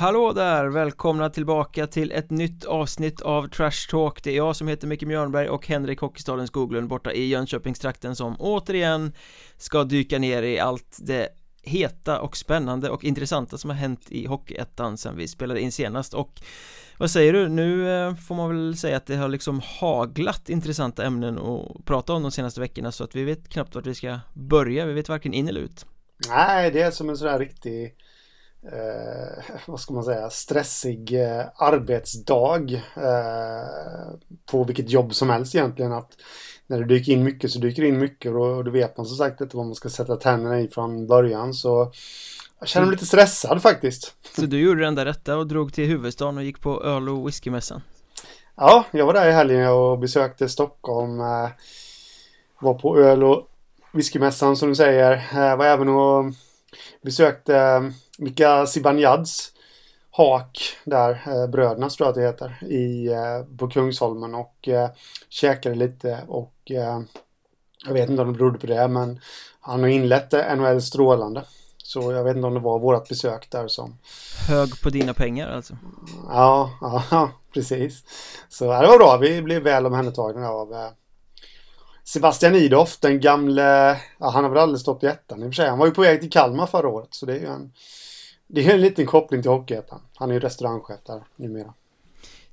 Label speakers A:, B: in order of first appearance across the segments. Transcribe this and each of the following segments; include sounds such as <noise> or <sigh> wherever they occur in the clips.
A: Hallå där! Välkomna tillbaka till ett nytt avsnitt av Trash Talk Det är jag som heter Micke Mjörnberg och Henrik Hockeystaden Skoglund borta i Jönköpingstrakten som återigen ska dyka ner i allt det heta och spännande och intressanta som har hänt i Hockeyettan sen vi spelade in senast och vad säger du? Nu eh, får man väl säga att det har liksom haglat intressanta ämnen att prata om de senaste veckorna så att vi vet knappt vart vi ska börja, vi vet varken in eller ut
B: Nej, det är som en sån här riktig eh, <laughs> vad ska man säga, stressig eh, arbetsdag eh, på vilket jobb som helst egentligen. Att när det dyker in mycket så dyker det in mycket och då vet man som sagt inte vad man ska sätta tänderna i från början. Så jag känner mig lite stressad faktiskt. <laughs>
A: Så du gjorde det enda rätta och drog till huvudstaden och gick på öl och whiskymässan?
B: Ja, jag var där i helgen och besökte Stockholm. Eh, var på öl och whiskymässan som du säger. Eh, var även och besökte Mika Zibanejad's hak där, eh, bröderna tror jag att det heter, i, eh, på Kungsholmen och eh, käkade lite och eh, jag vet inte om det berodde på det men han har inlett NHL strålande. Så jag vet inte om det var vårt besök där som...
A: Hög på dina pengar alltså?
B: Ja, ja <laughs> precis. Så det var bra, vi blev väl omhändertagna av eh, Sebastian Idoff, den gamle, ja, han har väl aldrig stått i ettan i och för sig. Han var ju på väg till Kalmar förra året så det är ju en det är en liten koppling till Hockeyettan. Han är ju restaurangchef där numera.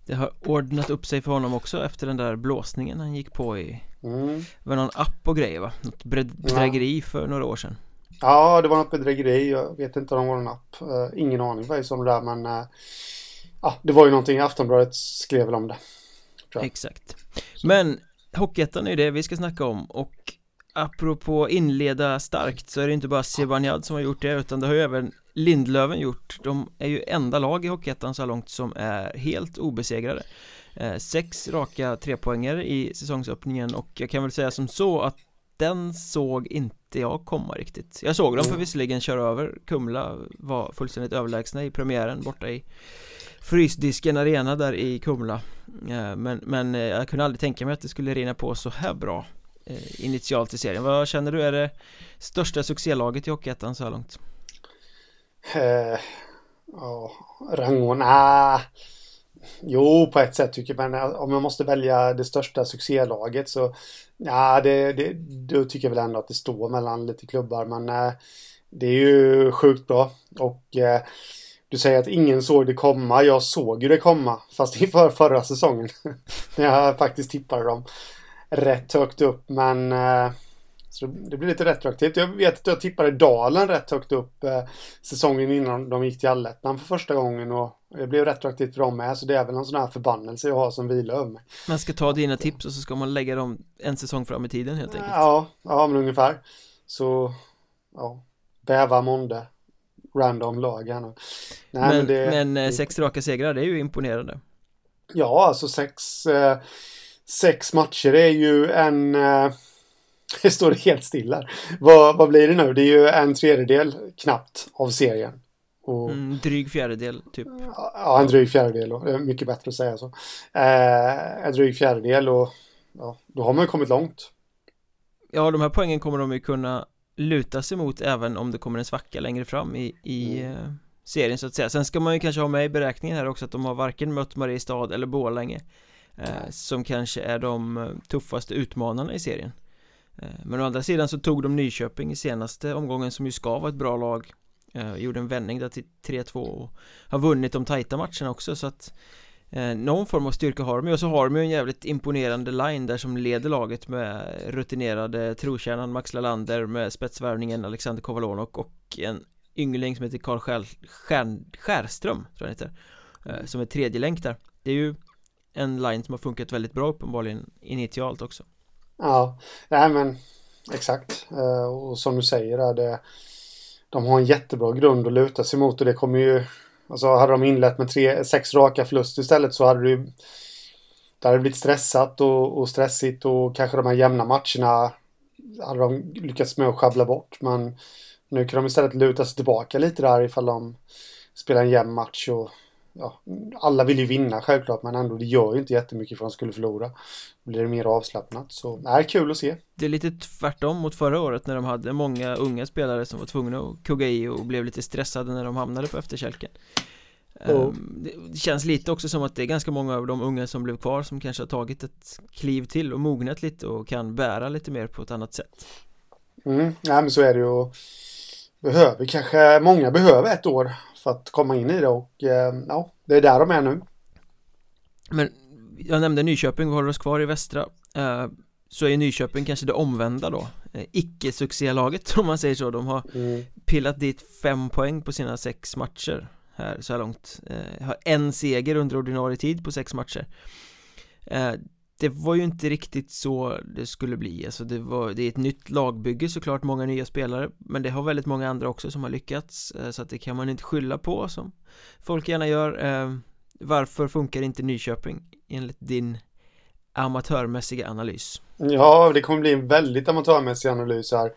A: Det har ordnat upp sig för honom också efter den där blåsningen han gick på i mm. Det var någon app och grejer va? Något bedrägeri ja. för några år sedan
B: Ja, det var något bedrägeri. Jag vet inte om det var någon app. Uh, ingen aning faktiskt om det där men uh, Ja, det var ju någonting Aftonbladet skrev väl om det
A: Exakt Men Hockeyettan är ju det vi ska snacka om och apropå inleda starkt så är det inte bara Zibanejad som har gjort det utan det har ju även Lindlöven gjort. De är ju enda lag i Hockeyettan så här långt som är helt obesegrade. Eh, Sex raka trepoängare i säsongsöppningen och jag kan väl säga som så att den såg inte jag komma riktigt. Jag såg dem för visserligen köra över. Kumla var fullständigt överlägsna i premiären borta i Frysdisken arena där i Kumla. Eh, Men, men eh, jag kunde aldrig tänka mig att det skulle rinna på så här bra Eh, initialt i serien Vad känner du är det största succélaget i Hockeyettan så här långt?
B: Eh, ja, Rangon, ah. Jo, på ett sätt tycker jag, men eh, om jag måste välja det största succélaget så ja, det, det, då tycker jag väl ändå att det står mellan lite klubbar, men eh, det är ju sjukt bra och eh, du säger att ingen såg det komma. Jag såg ju det komma, fast inför förra säsongen. <laughs> När jag faktiskt tippade dem rätt högt upp, men eh, så det blir lite retroaktivt. Jag vet att jag tippade Dalen rätt högt upp eh, säsongen innan de gick till allettan för första gången och det blev retroaktivt för dem med. Så det är väl någon sån här förbannelse jag har som vilar över mig.
A: Man ska ta dina tips och så ska man lägga dem en säsong fram i tiden helt enkelt.
B: Ja, ja men ungefär. Så, ja. Bäva månde. Random lag här nu.
A: Nej, men, men, det, men eh, sex raka segrar, det är ju imponerande.
B: Ja, alltså sex, eh, sex matcher är ju en eh, <laughs> det står helt stilla. Vad, vad blir det nu? Det är ju en tredjedel knappt av serien.
A: Och, mm, dryg fjärdedel typ.
B: Ja, en dryg fjärdedel. Och, mycket bättre att säga så. Eh, en dryg fjärdedel och ja, då har man ju kommit långt.
A: Ja, de här poängen kommer de ju kunna luta sig mot även om det kommer en svacka längre fram i, i mm. eh, serien så att säga. Sen ska man ju kanske ha med i beräkningen här också att de har varken mött Mariestad eller Borlänge Eh, som kanske är de eh, tuffaste utmanarna i serien. Eh, men å andra sidan så tog de Nyköping i senaste omgången som ju ska vara ett bra lag Gjorde en vändning där till 3-2 och har vunnit de tajta matcherna också så att Någon form av styrka har de ju och så har de ju en jävligt imponerande line där som leder laget med rutinerade trotjänaren Max Lalander med spetsvärvningen Alexander Kovalonok och en yngling som heter Karl Skär, Skär, Skärström tror jag heter Som är tredje länk där Det är ju en line som har funkat väldigt bra uppenbarligen initialt också
B: Ja, nej men exakt. Eh, och som du säger, det, de har en jättebra grund att luta sig mot och det kommer ju... Alltså hade de inlett med tre, sex raka förluster istället så hade det ju... Det hade blivit stressat och, och stressigt och kanske de här jämna matcherna hade de lyckats med att schabbla bort. Men nu kan de istället luta sig tillbaka lite där ifall de spelar en jämn match och ja, alla vill ju vinna självklart men ändå det gör ju inte jättemycket för att de skulle förlora. Då blir det mer avslappnat så det är kul att se.
A: Det är lite tvärtom mot förra året när de hade många unga spelare som var tvungna att kugga i och blev lite stressade när de hamnade på efterkälken. oh. Det känns lite också som att det är ganska många av de unga som blev kvar som kanske har tagit ett kliv till och mognat lite och kan bära lite mer på ett annat sätt
B: Mm, ja men så är det ju Behöver kanske, många behöver ett år för att komma in i det och eh, ja, det är där de är nu.
A: Men jag nämnde Nyköping, vi håller oss kvar i västra eh, Så är Nyköping kanske det omvända då. Eh, Icke-succélaget <laughs> om man säger så, de har mm. pillat dit fem poäng på sina sex matcher här så här långt. Har en seger under ordinarie tid på sex matcher det var ju inte riktigt så det skulle bli. Alltså det, var, det är ett nytt lagbygge såklart, många nya spelare Men det har väldigt många andra också som har lyckats eh, Så att det kan man inte skylla på som folk gärna gör. Eh, varför funkar inte Nyköping enligt din amatörmässiga analys?
B: Ja, det kommer bli en väldigt amatörmässig analys här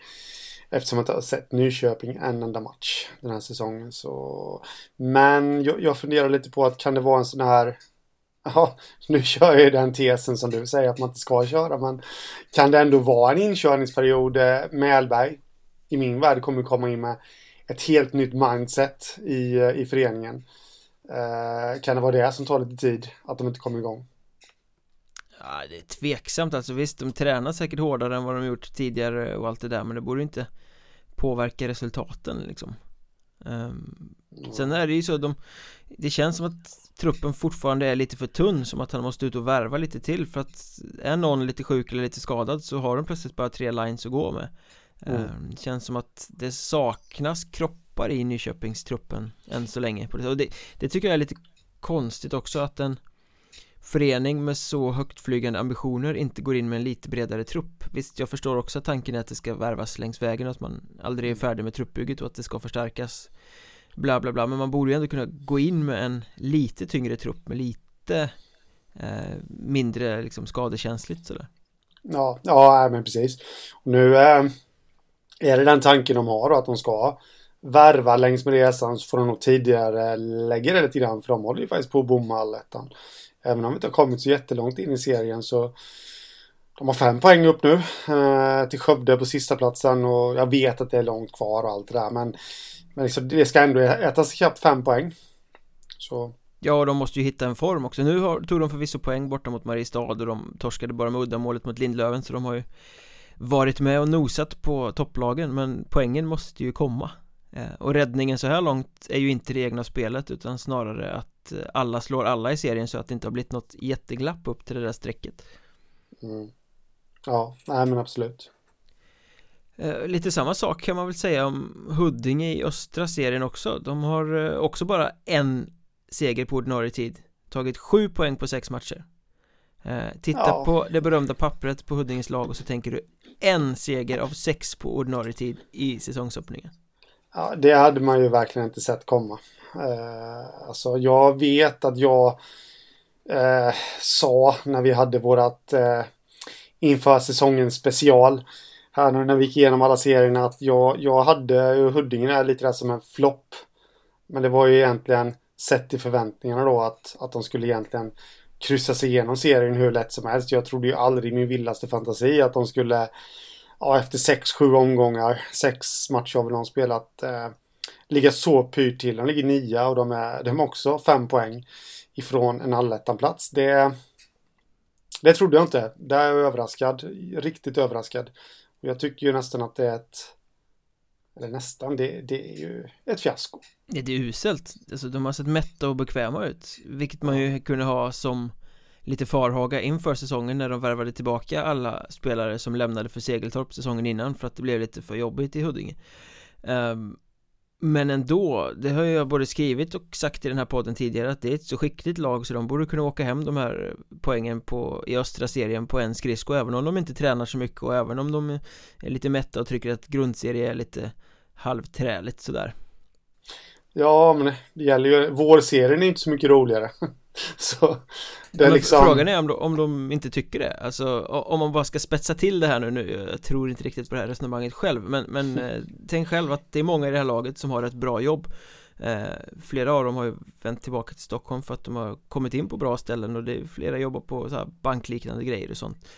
B: Eftersom jag inte har sett Nyköping en enda match den här säsongen så. Men jag, jag funderar lite på att kan det vara en sån här Ja, nu kör jag ju den tesen som du säger att man inte ska köra, men kan det ändå vara en inkörningsperiod? Eh, Mälberg, i min värld, kommer komma in med ett helt nytt mindset i, eh, i föreningen. Eh, kan det vara det som tar lite tid, att de inte kommer igång?
A: Ja, det är tveksamt alltså visst, de tränar säkert hårdare än vad de gjort tidigare och allt det där, men det borde inte påverka resultaten liksom. Um, mm. Sen är det ju så, de, det känns som att truppen fortfarande är lite för tunn som att han måste ut och värva lite till för att är någon lite sjuk eller lite skadad så har de plötsligt bara tre lines att gå med. Mm. Det känns som att det saknas kroppar i Nyköpingstruppen än så länge och det, det tycker jag är lite konstigt också att en förening med så högtflygande ambitioner inte går in med en lite bredare trupp. Visst, jag förstår också att tanken är att det ska värvas längs vägen och att man aldrig är färdig med truppbygget och att det ska förstärkas bla bla bla. Men man borde ju ändå kunna gå in med en lite tyngre trupp med lite eh, mindre liksom skadekänsligt sådär.
B: Ja, ja men precis. Och Nu eh, är det den tanken de har då att de ska värva längs med resan så får de nog tidigare lägga det lite grann för de håller ju faktiskt på att bomma allettan. Även om vi inte har kommit så jättelångt in i serien så de har fem poäng upp nu eh, till Skövde på sista platsen och jag vet att det är långt kvar och allt det där men men liksom, det ska ändå ätas ikapp fem poäng. Så.
A: Ja, och de måste ju hitta en form också. Nu har, tog de förvisso poäng borta mot Mariestad och de torskade bara med uddamålet mot Lindlöven så de har ju varit med och nosat på topplagen men poängen måste ju komma. Eh, och räddningen så här långt är ju inte det egna spelet utan snarare att eh, alla slår alla i serien så att det inte har blivit något jätteglapp upp till det där strecket.
B: Mm. Ja, nej men absolut.
A: Eh, lite samma sak kan man väl säga om Huddinge i östra serien också. De har eh, också bara en seger på ordinarie tid. Tagit sju poäng på sex matcher. Eh, Titta ja. på det berömda pappret på Huddinges lag och så tänker du en seger av sex på ordinarie tid i säsongsöppningen.
B: Ja, det hade man ju verkligen inte sett komma. Eh, Alltså jag vet att jag eh, sa när vi hade vårat eh, inför säsongen special här nu när vi gick igenom alla serierna att jag, jag hade Huddinge lite där som en flopp. Men det var ju egentligen sett till förväntningarna då att, att de skulle egentligen kryssa sig igenom serien hur lätt som helst. Jag trodde ju aldrig i min vildaste fantasi att de skulle ja, efter 6-7 omgångar, 6 matcher har väl de spelat, eh, ligga så pyrt till. De ligger nia och de är, de är också 5 poäng ifrån en allettanplats. Det, det trodde jag inte. Där är jag överraskad. Riktigt överraskad. Jag tycker ju nästan att det är ett eller nästan, det, det är ju ett fiasko.
A: Ja, det är uselt. Alltså, de har sett mätta och bekväma ut, vilket man ju kunde ha som lite farhaga inför säsongen när de värvade tillbaka alla spelare som lämnade för Segeltorp säsongen innan för att det blev lite för jobbigt i Huddinge. Um, men ändå, det har jag både skrivit och sagt i den här podden tidigare att det är ett så skickligt lag så de borde kunna åka hem de här poängen på, i östra serien på en skridsko även om de inte tränar så mycket och även om de är lite mätta och tycker att grundserie är lite halvträligt sådär.
B: Ja, men det gäller ju, vårserien är inte så mycket roligare. <laughs> <laughs> Så
A: det är liksom... Frågan är om de, om de inte tycker det. Alltså om man bara ska spetsa till det här nu, nu Jag tror inte riktigt på det här resonemanget själv Men, men <laughs> eh, tänk själv att det är många i det här laget som har ett bra jobb. Eh, Flera av dem har ju vänt tillbaka till Stockholm för att de har kommit in på bra ställen och det är flera jobbar på så bankliknande grejer och sånt.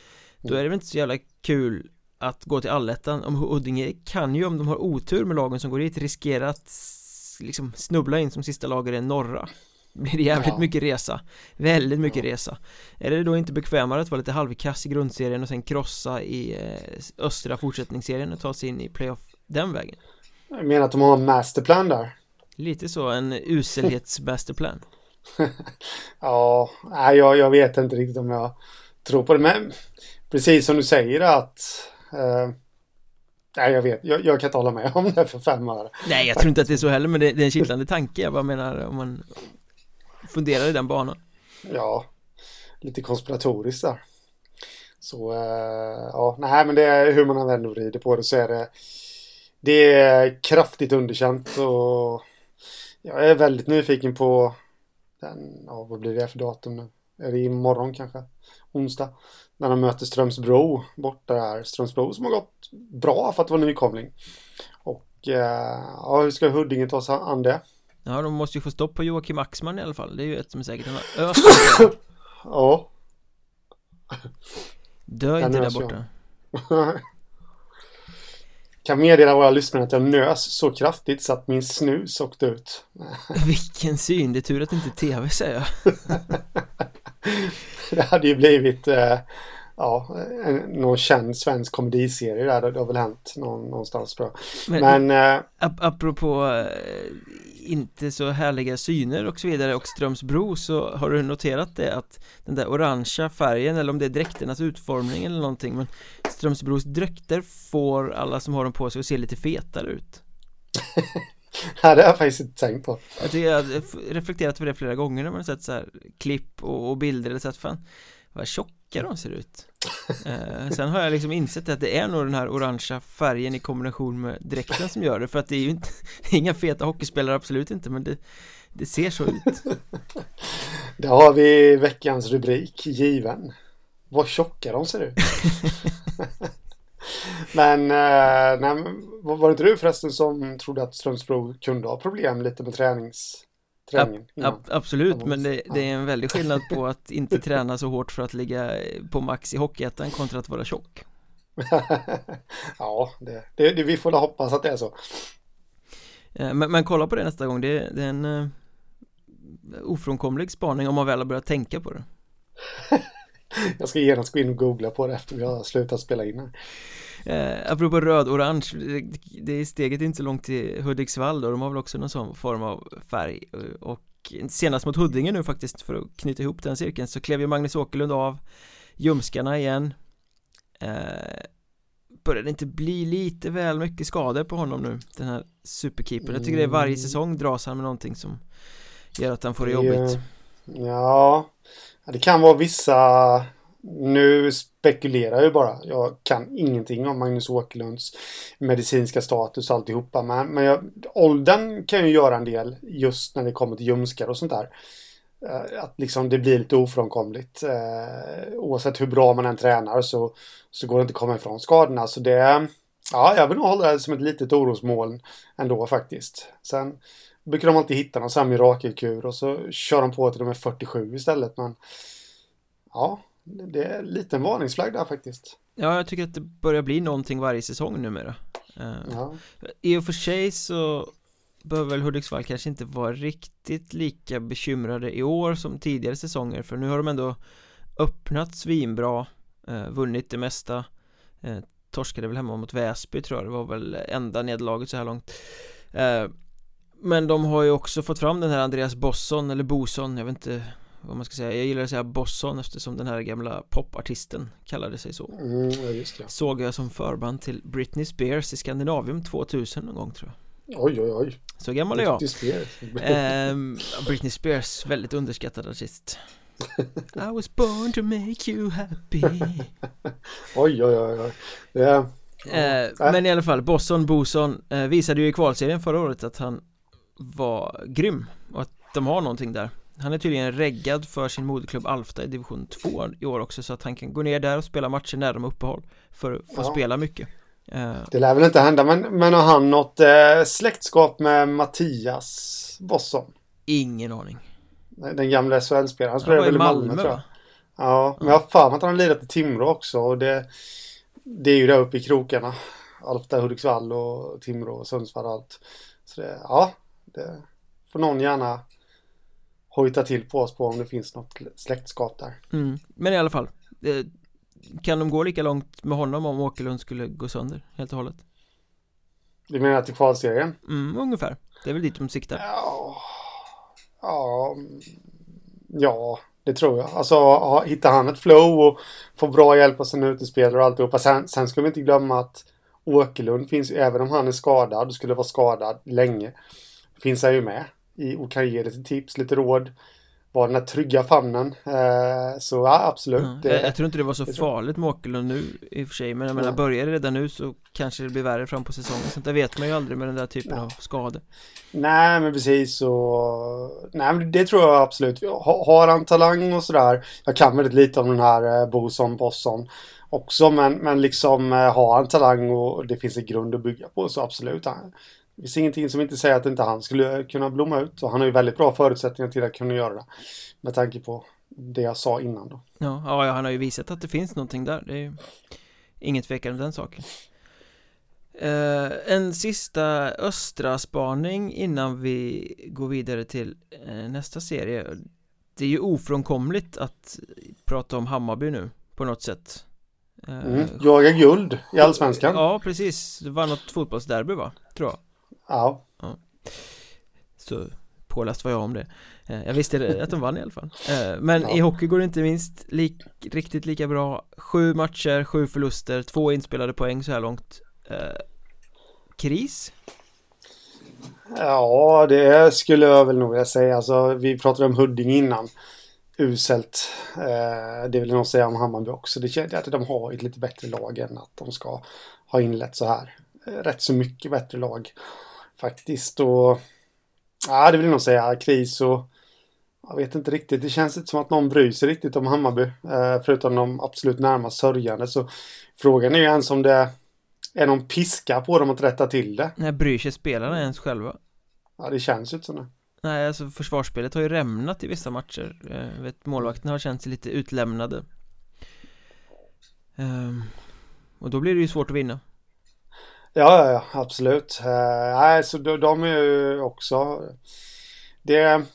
A: Då är det väl inte så jävla kul att gå till allettan. Om Huddinge kan ju om de har otur med lagen som går dit riskera att liksom snubbla in som sista lag i den norra <laughs> blir det jävligt
B: Ja.
A: mycket resa Väldigt mycket
B: Ja.
A: resa Är det då inte bekvämare att vara lite halvkass i grundserien och sen krossa i eh, östra fortsättningsserien och ta sig in i playoff den vägen?
B: Jag menar att de har en masterplan där.
A: Lite så, en uselhetsmasterplan <laughs> <laughs>
B: Ja, jag, jag vet inte riktigt om jag tror på det. Men precis som du säger att... Eh, nej, jag vet. Jag, jag kan inte hålla med om det för fem öre.
A: Nej, jag tror inte att det är så heller, men det, det är en kittlande tanke Jag bara menar om man funderar i den banan
B: Ja, lite konspiratoriskt där. Så, eh, ja, nej, men det är hur man än vänder och vrider på det så är det... Det är kraftigt underkänt och jag är väldigt nyfiken på den, ja, vad blir det för datum nu? Är det imorgon kanske? Onsdag? När de möter Strömsbro borta där. Strömsbro som har gått bra för att vara nykomling. Och eh, ja, hur ska Huddinge ta sig an det?
A: Ja, de måste ju få stopp på Joakim Axman i alla fall Det är ju ett som är säkert, han har öst <coughs>
B: Ja.
A: Dö inte där
B: jag.
A: borta <laughs>
B: kan meddela våra lyssnare att jag nös så kraftigt så att min snus åkte ut. <laughs>
A: Vilken syn, det är tur att det inte är tv säger jag <laughs>
B: Det hade ju blivit eh, ja, en, någon känd svensk komediserie där. Det har väl hänt någon, någonstans tror jag.
A: Men,
B: Men eh,
A: ap apropå eh, inte så härliga syner och så vidare och Strömsbro så har du noterat det att den där orangea färgen eller om det är dräkternas utformning eller någonting men Strömsbros dräkter får alla som har dem på sig att se lite fetare ut <laughs>
B: nej, det har jag faktiskt inte tänkt på.
A: Jag tycker jag har reflekterat över det flera gånger när man har sett så här klipp och, och bilder eller så att fan vad tjocka de ser ut eh, Sen har jag liksom insett att det är nog den här orangea färgen i kombination med dräkten som gör det för att det är ju inte <laughs> är inga feta hockeyspelare absolut inte men det, det ser så ut
B: Där har vi veckans rubrik, given. Vad tjocka de ser ut. <laughs> men, eh, nej, var det inte du förresten som trodde att Strömsbro kunde ha problem lite med tränings, träningen? innan?
A: Ab- Absolut, men det, det är en väldig skillnad på att inte <laughs> träna så hårt för att ligga på max i Hockeyettan kontra att vara tjock <laughs>
B: ja, det, det, vi får hoppas att det är så.
A: Eh, Men, men kolla på det nästa gång, det, det är en uh, ofrånkomlig spaning om man väl har börjat tänka på det <laughs>
B: Jag ska genast gå in och googla på det efter vi har slutat spela in här.
A: Eh, apropå röd-orange, det, det är steget inte så långt till Hudiksvall då, de har väl också någon sån form av färg. Och senast mot Huddinge nu faktiskt för att knyta ihop den cirkeln så klev ju Magnus Åkerlund av ljumskarna igen. Eh, Börjar det inte bli lite väl mycket skador på honom nu, den här superkeepern? Jag tycker det är varje
B: Mm.
A: säsong dras han med någonting som gör att han får det
B: Det-
A: jobbigt.
B: Ja, det kan vara vissa... Nu spekulerar jag ju bara. Jag kan ingenting om Magnus Åkerlunds medicinska status och alltihopa. Men, men jag, åldern kan ju göra en del just när det kommer till ljumskar och sånt där. Eh, att liksom det blir lite ofrånkomligt. Eh, oavsett hur bra man än tränar så, så går det inte att komma ifrån skadorna. Så det... Ja, jag vill nog hålla det som ett litet orosmoln ändå faktiskt. Sen brukar de alltid hitta någon sån här mirakelkur och så kör de på till de är 47 istället. Men ja, det är en liten varningsflagg där faktiskt.
A: Ja, jag tycker att det börjar bli någonting varje säsong numera. Eh,
B: Ja,
A: I och för sig så behöver väl Hudiksvall kanske inte vara riktigt lika bekymrade i år som tidigare säsonger för nu har de ändå öppnat svinbra eh, vunnit det mesta. Eh, torskade väl hemma mot Väsby tror jag. Det var väl enda nederlaget så här långt. Eh, men de har ju också fått fram den här Andreas Bosson eller Boson jag vet inte vad man ska säga jag gillar att säga Bosson eftersom den här gamla popartisten kallade sig så
B: mm, just det.
A: såg jag som förband till Britney Spears i Skandinavium 2000 någon gång tror jag
B: Oj, oj, oj.
A: Så gammal är jag
B: Britney Spears.
A: Ehm, Britney Spears, väldigt underskattad artist I was born to make you happy <laughs>
B: Oj, oj, oj. oj. Det är...
A: Eh, Men i alla fall, Bosson Boson eh, visade ju i kvalserien förra året att han var grym och att de har någonting där Han är tydligen reggad för sin moderklubb Alfta i division 2 i år också så att han kan gå ner där och spela matcher när de uppehåll för att få
B: Ja.
A: spela mycket Eh,
B: Det lär väl inte hända, men, men har han något eh, släktskap med Mattias Bosson?
A: Ingen aning
B: Den gamla SHL-spelaren. Han spelade väl
A: i
B: Malmö,
A: Malmö
B: tror jag. Ja, men jag har för mig att han har lirat i Timrå också. Och det, det är ju där uppe i krokarna. Alfta, Hudiksvall och Timrå och Sundsvall och allt. Så det, ja, det får någon gärna hojta till på oss på om det finns något släktskap där.
A: Mm. Men i alla fall, eh, kan de gå lika långt med honom om Åkerlund skulle gå sönder helt och hållet?
B: Du menar till kvalserien?
A: Mm, ungefär. Det är väl dit de siktar.
B: Ja, ja, ja, det tror jag. Alltså hittar han ett flow och får bra hjälp av sina utespelare och alltihopa. Sen, sen ska vi inte glömma att Åkerlund finns, även om han är skadad och skulle vara skadad länge, finns han ju med i och kan ge lite tips, lite råd. Var den här trygga famnen. Eh, så ja, absolut.
A: Ja, jag, jag, tror inte det var så farligt med Åkerlund nu i och för sig Men jag menar, börjar det redan nu så kanske det blir värre fram på säsongen Sånt där vet man ju aldrig med den där typen ja. av skador
B: Nej men precis så Nej men det tror jag absolut Har han talang och sådär Jag kan väldigt lite om den här eh, Boson Bosson Också men, men liksom eh, Har han talang och det finns en grund att bygga på så absolut det finns ingenting som inte säger att inte han skulle kunna blomma ut och han har ju väldigt bra förutsättningar till att kunna göra det. Med tanke på det jag sa innan då.
A: Ja, ja han har ju visat att det finns någonting där. Det är ju inget tvekan om den saken. Uh, en sista östra spaning innan vi går vidare till uh, nästa serie. Det är ju ofrånkomligt att prata om Hammarby nu på något sätt.
B: Uh, mm, jaga guld i Allsvenskan.
A: Ja, precis. Det var något fotbollsderby va? Tror jag.
B: Ja. ja.
A: Så påläst var jag om det eh, Jag visste att de vann i alla fall eh, Men ja. i hockey går det inte minst lik, riktigt lika bra Sju matcher, sju förluster, två inspelade poäng så här långt eh, Kris?
B: Ja, det skulle jag väl nog vilja säga. Alltså, vi pratade om Huddinge innan. Uselt. det vill jag nog säga om Hammarby också. Det känns att de har ett lite bättre lag än att de ska ha inlett så här. Rätt så mycket bättre lag. Faktiskt och... Ja, det vill jag nog säga. Kris och... Jag vet inte riktigt. Det känns inte som att någon bryr sig riktigt om Hammarby. Eh, förutom de absolut närmast sörjande. Så frågan är ju ens om det är någon piska på dem att rätta till det.
A: Nej, bryr sig spelarna ens själva?
B: Ja, det känns ju inte så. Nej.
A: Nej, alltså försvarsspelet har ju rämnat i vissa matcher. Jag vet, målvakterna har känt sig lite utlämnade. Um, och då blir det ju svårt att vinna.
B: Ja, ja, absolut. Uh, nej, så de, de är ju också... Det,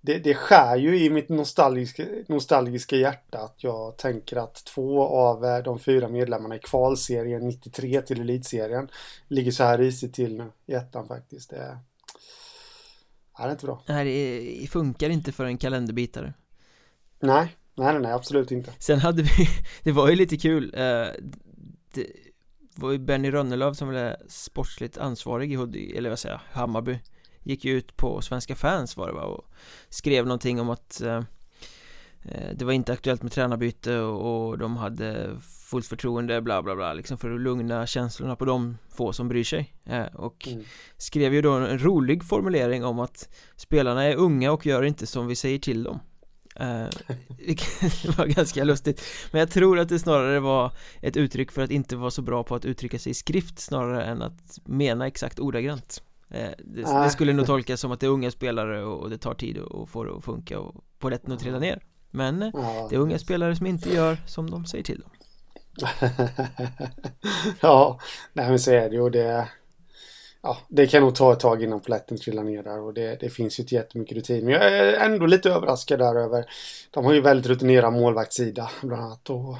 B: det, det skär ju i mitt nostalgiska, nostalgiska hjärta att jag tänker att två av eh, de fyra medlemmarna i kvalserien 93 till elitserien ligger så här risigt till nu i ettan faktiskt. Det, är, det är inte bra.
A: Nej, det funkar inte för en kalenderbitare.
B: Nej, nej, nej, absolut inte.
A: Sen hade vi, <laughs> det var ju lite kul. Uh, det, var ju Benny Rönnelöv som var sportsligt ansvarig i Hudik, eller vad säger jag, Hammarby. Gick ju ut på Svenska fans var det va och skrev någonting om att eh, eh, det var inte aktuellt med tränarbyte och, och de hade fullt förtroende bla bla bla liksom för att lugna känslorna på de få som bryr sig. Eh, och mm. skrev ju då en rolig formulering om att spelarna är unga och gör inte som vi säger till dem Eh, <laughs> det var ganska lustigt. Men jag tror att det snarare var ett uttryck för att inte vara så bra på att uttrycka sig i skrift snarare än att mena exakt ordagrant. Eh, det, det, skulle nog <laughs> tolkas som att det är unga spelare och det tar tid att få det att funka och få rätten att trilla ner. Men eh, det är unga spelare som inte gör som de säger till dem <laughs>
B: Ja, nej men så är det ju. Det ja, det kan nog ta ett tag innan poletten trillar ner där och det, det finns ju inte jättemycket rutin. Men jag är ändå lite överraskad där över. De har ju väldigt rutinerad målvaktssida bland annat. Och,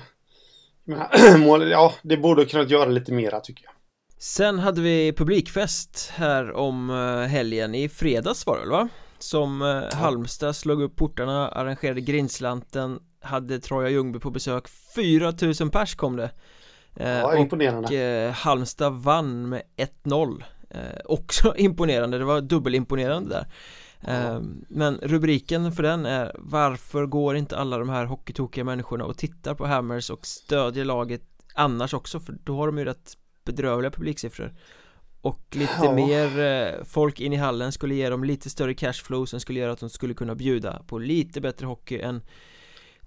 B: men, <clears throat> mål, ja, det borde kunnat göra lite mera tycker jag.
A: Sen hade vi publikfest här om eh, helgen i fredags var det väl va? Som eh, ja. Halmstad slog upp portarna, arrangerade Grindslanten Hade Troja Ljungby på besök 4000 pers kom det
B: eh, Ja, imponerande
A: Och Halmstad vann med 1-0 eh, också <laughs> imponerande, det var dubbelimponerande där eh, Men rubriken för den är Varför går inte alla de här hockeytokiga människorna och tittar på Hammers och stödjer laget annars också? För då har de ju rätt bedrövliga publiksiffror och lite ja. mer eh, folk in i hallen skulle ge dem lite större cashflow som skulle göra att de skulle kunna bjuda på lite bättre hockey än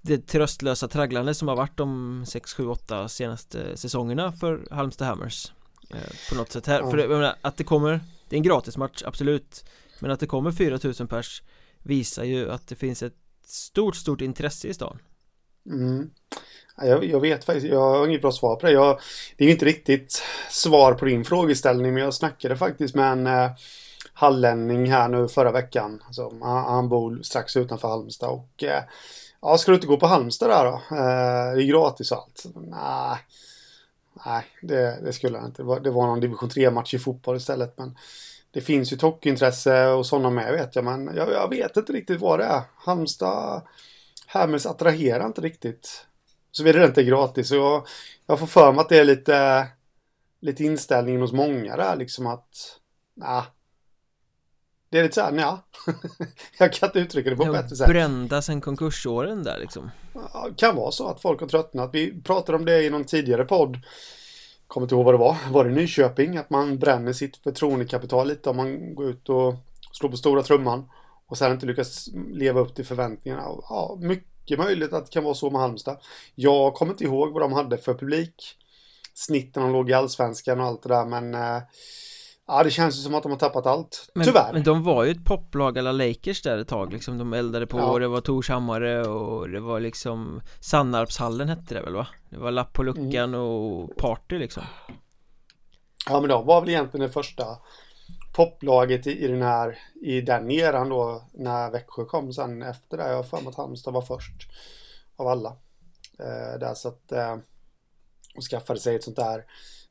A: det tröstlösa tragglande som har varit de 6, 7, 8 senaste säsongerna för Halmstad Hammers på något sätt här, ja. för det, menar, att det kommer Det är en gratismatch, absolut Men att det kommer 4000 pers Visar ju att det finns ett stort, stort intresse i stan
B: mm. jag, jag, vet faktiskt, jag har inget bra svar på det jag, Det är ju inte riktigt svar på din frågeställning Men jag snackade faktiskt med en eh, hallänning här nu förra veckan. Alltså, han, han bor strax utanför Halmstad och eh, ja, ska du inte gå på Halmstad där då? Eh, det är gratis och allt. Nej, nej det, det skulle jag inte. Det var, det var någon division 3-match i fotboll istället. Men det finns ju tokintresse och sådana med vet jag. Men jag, jag, vet inte riktigt vad det är. Halmstad Hermes attraherar inte riktigt. Såvida det inte är gratis. Så jag, jag får för mig att det är lite, lite inställningen hos många där liksom att nah, det är lite såhär, ja. <laughs> jag kan inte uttrycka det på ett bättre sätt.
A: Brända sen konkursåren där liksom.
B: Ja, kan vara så att folk har tröttnat. Vi pratade om det i någon tidigare podd. Kommer inte ihåg vad det var. Var det Nyköping? Att man bränner sitt förtroendekapital lite om man går ut och slår på stora trumman. Och sen inte lyckas leva upp till förväntningarna. Ja, mycket möjligt att det kan vara så med Halmstad. Jag kommer inte ihåg vad de hade för publik. Snitten de låg i allsvenskan och allt det där men eh, Ja, det känns som att de har tappat allt.
A: Men,
B: Tyvärr.
A: Men de var ju ett poplag alla Lakers där ett tag liksom. De eldade på ja. och det var Torshammare och det var liksom Sannarpshallen hette det väl va? Det var lapp på luckan mm. och party liksom.
B: Ja, men de var väl egentligen det första poplaget i, i den här, i den eran då, när Växjö kom sen efter det. Jag har för mig att Halmstad var först av alla. Eh, där så att, eh, och skaffade sig ett sånt där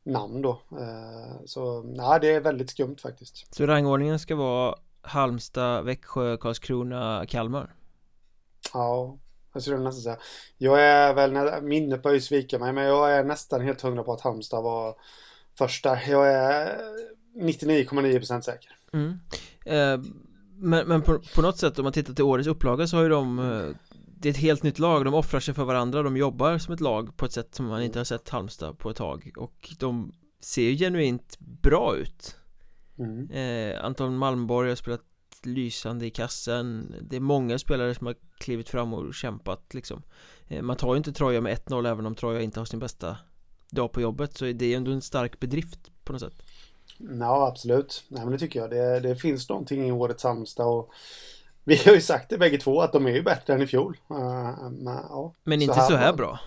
B: namn då. Eh, så nej, det är väldigt skumt faktiskt.
A: Så rangordningen ska vara Halmstad, Växjö, Karlskrona, Kalmar?
B: Ja, jag skulle nästan säga. Jag är väl, minnet börjar ju svika mig, men jag är nästan helt hundra på att Halmstad var första. Jag är 99,9% säker.
A: Mm. Eh, men, men på, på, något sätt om man tittar till årets upplaga så har ju de eh, det är ett helt nytt lag, de offrar sig för varandra, de jobbar som ett lag på ett sätt som man inte har sett Halmstad på ett tag. Och de ser ju genuint bra ut. Mm. eh, Anton Malmborg har spelat lysande i kassen. Det är många spelare som har klivit fram och kämpat liksom. Eh, Man tar ju inte Troja med 1-0 även om Troja inte har sin bästa dag på jobbet så det är ändå en stark bedrift på något sätt.
B: Ja absolut, nej men det tycker jag. Det, det finns någonting i årets Halmstad och vi har ju sagt det bägge två att de är ju bättre än i fjol. Uh,
A: men, ja, men inte så här, så här bra.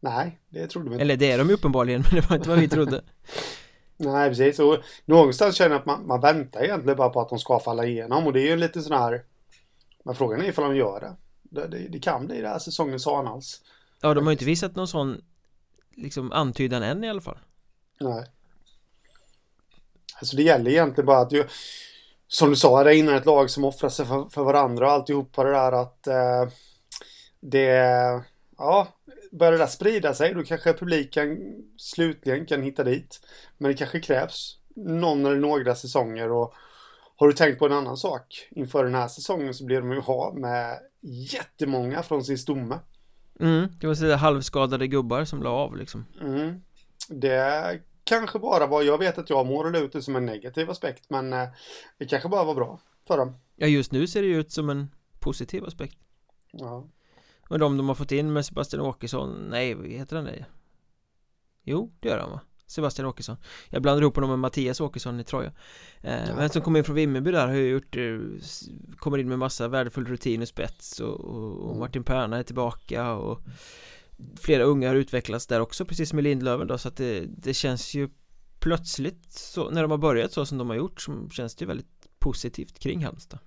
B: Nej, det trodde vi inte.
A: Eller det är de ju uppenbarligen, <laughs> men det var inte vad vi trodde. <laughs>
B: Nej, precis. Och någonstans känner jag att man, man väntar egentligen bara på att de ska falla igenom. Och det är ju lite sån här... Men frågan är ifall de gör det. Det, det, det kan bli det här säsongens hanhals.
A: Ja, de har ju inte visat någon sån liksom antydan än i alla fall.
B: Nej. Alltså det gäller egentligen bara att ju, som du sa, det innan ett lag som offrar sig för, för varandra och alltihopa det där att eh, det, ja, börjar det där sprida sig då kanske publiken slutligen kan hitta dit. Men det kanske krävs någon eller några säsonger och har du tänkt på en annan sak? Inför den här säsongen så blir de ju ha med jättemånga från sin stomme.
A: Mm, det var sådär halvskadade gubbar som la av liksom.
B: Mm. Det kanske bara var, jag vet att jag målade ut det som en negativ aspekt men eh, det kanske bara var bra för dem.
A: Ja just nu ser det ju ut som en positiv aspekt. Ja. Och de de har fått in med Sebastian Åkesson, nej vad heter han det? Jo, det gör han va? Sebastian Åkesson Jag blandar ihop honom med Mattias Åkesson i Troja eh. Men som kommer in från Vimmerby där har ju gjort eh, Kommer in med massa värdefull rutin och spets och, och, och mm. Martin Perna är tillbaka och flera unga har utvecklats där också precis som i Lindlöven då så att det, det känns ju plötsligt så när de har börjat så som de har gjort så känns det ju väldigt positivt kring Halmstad.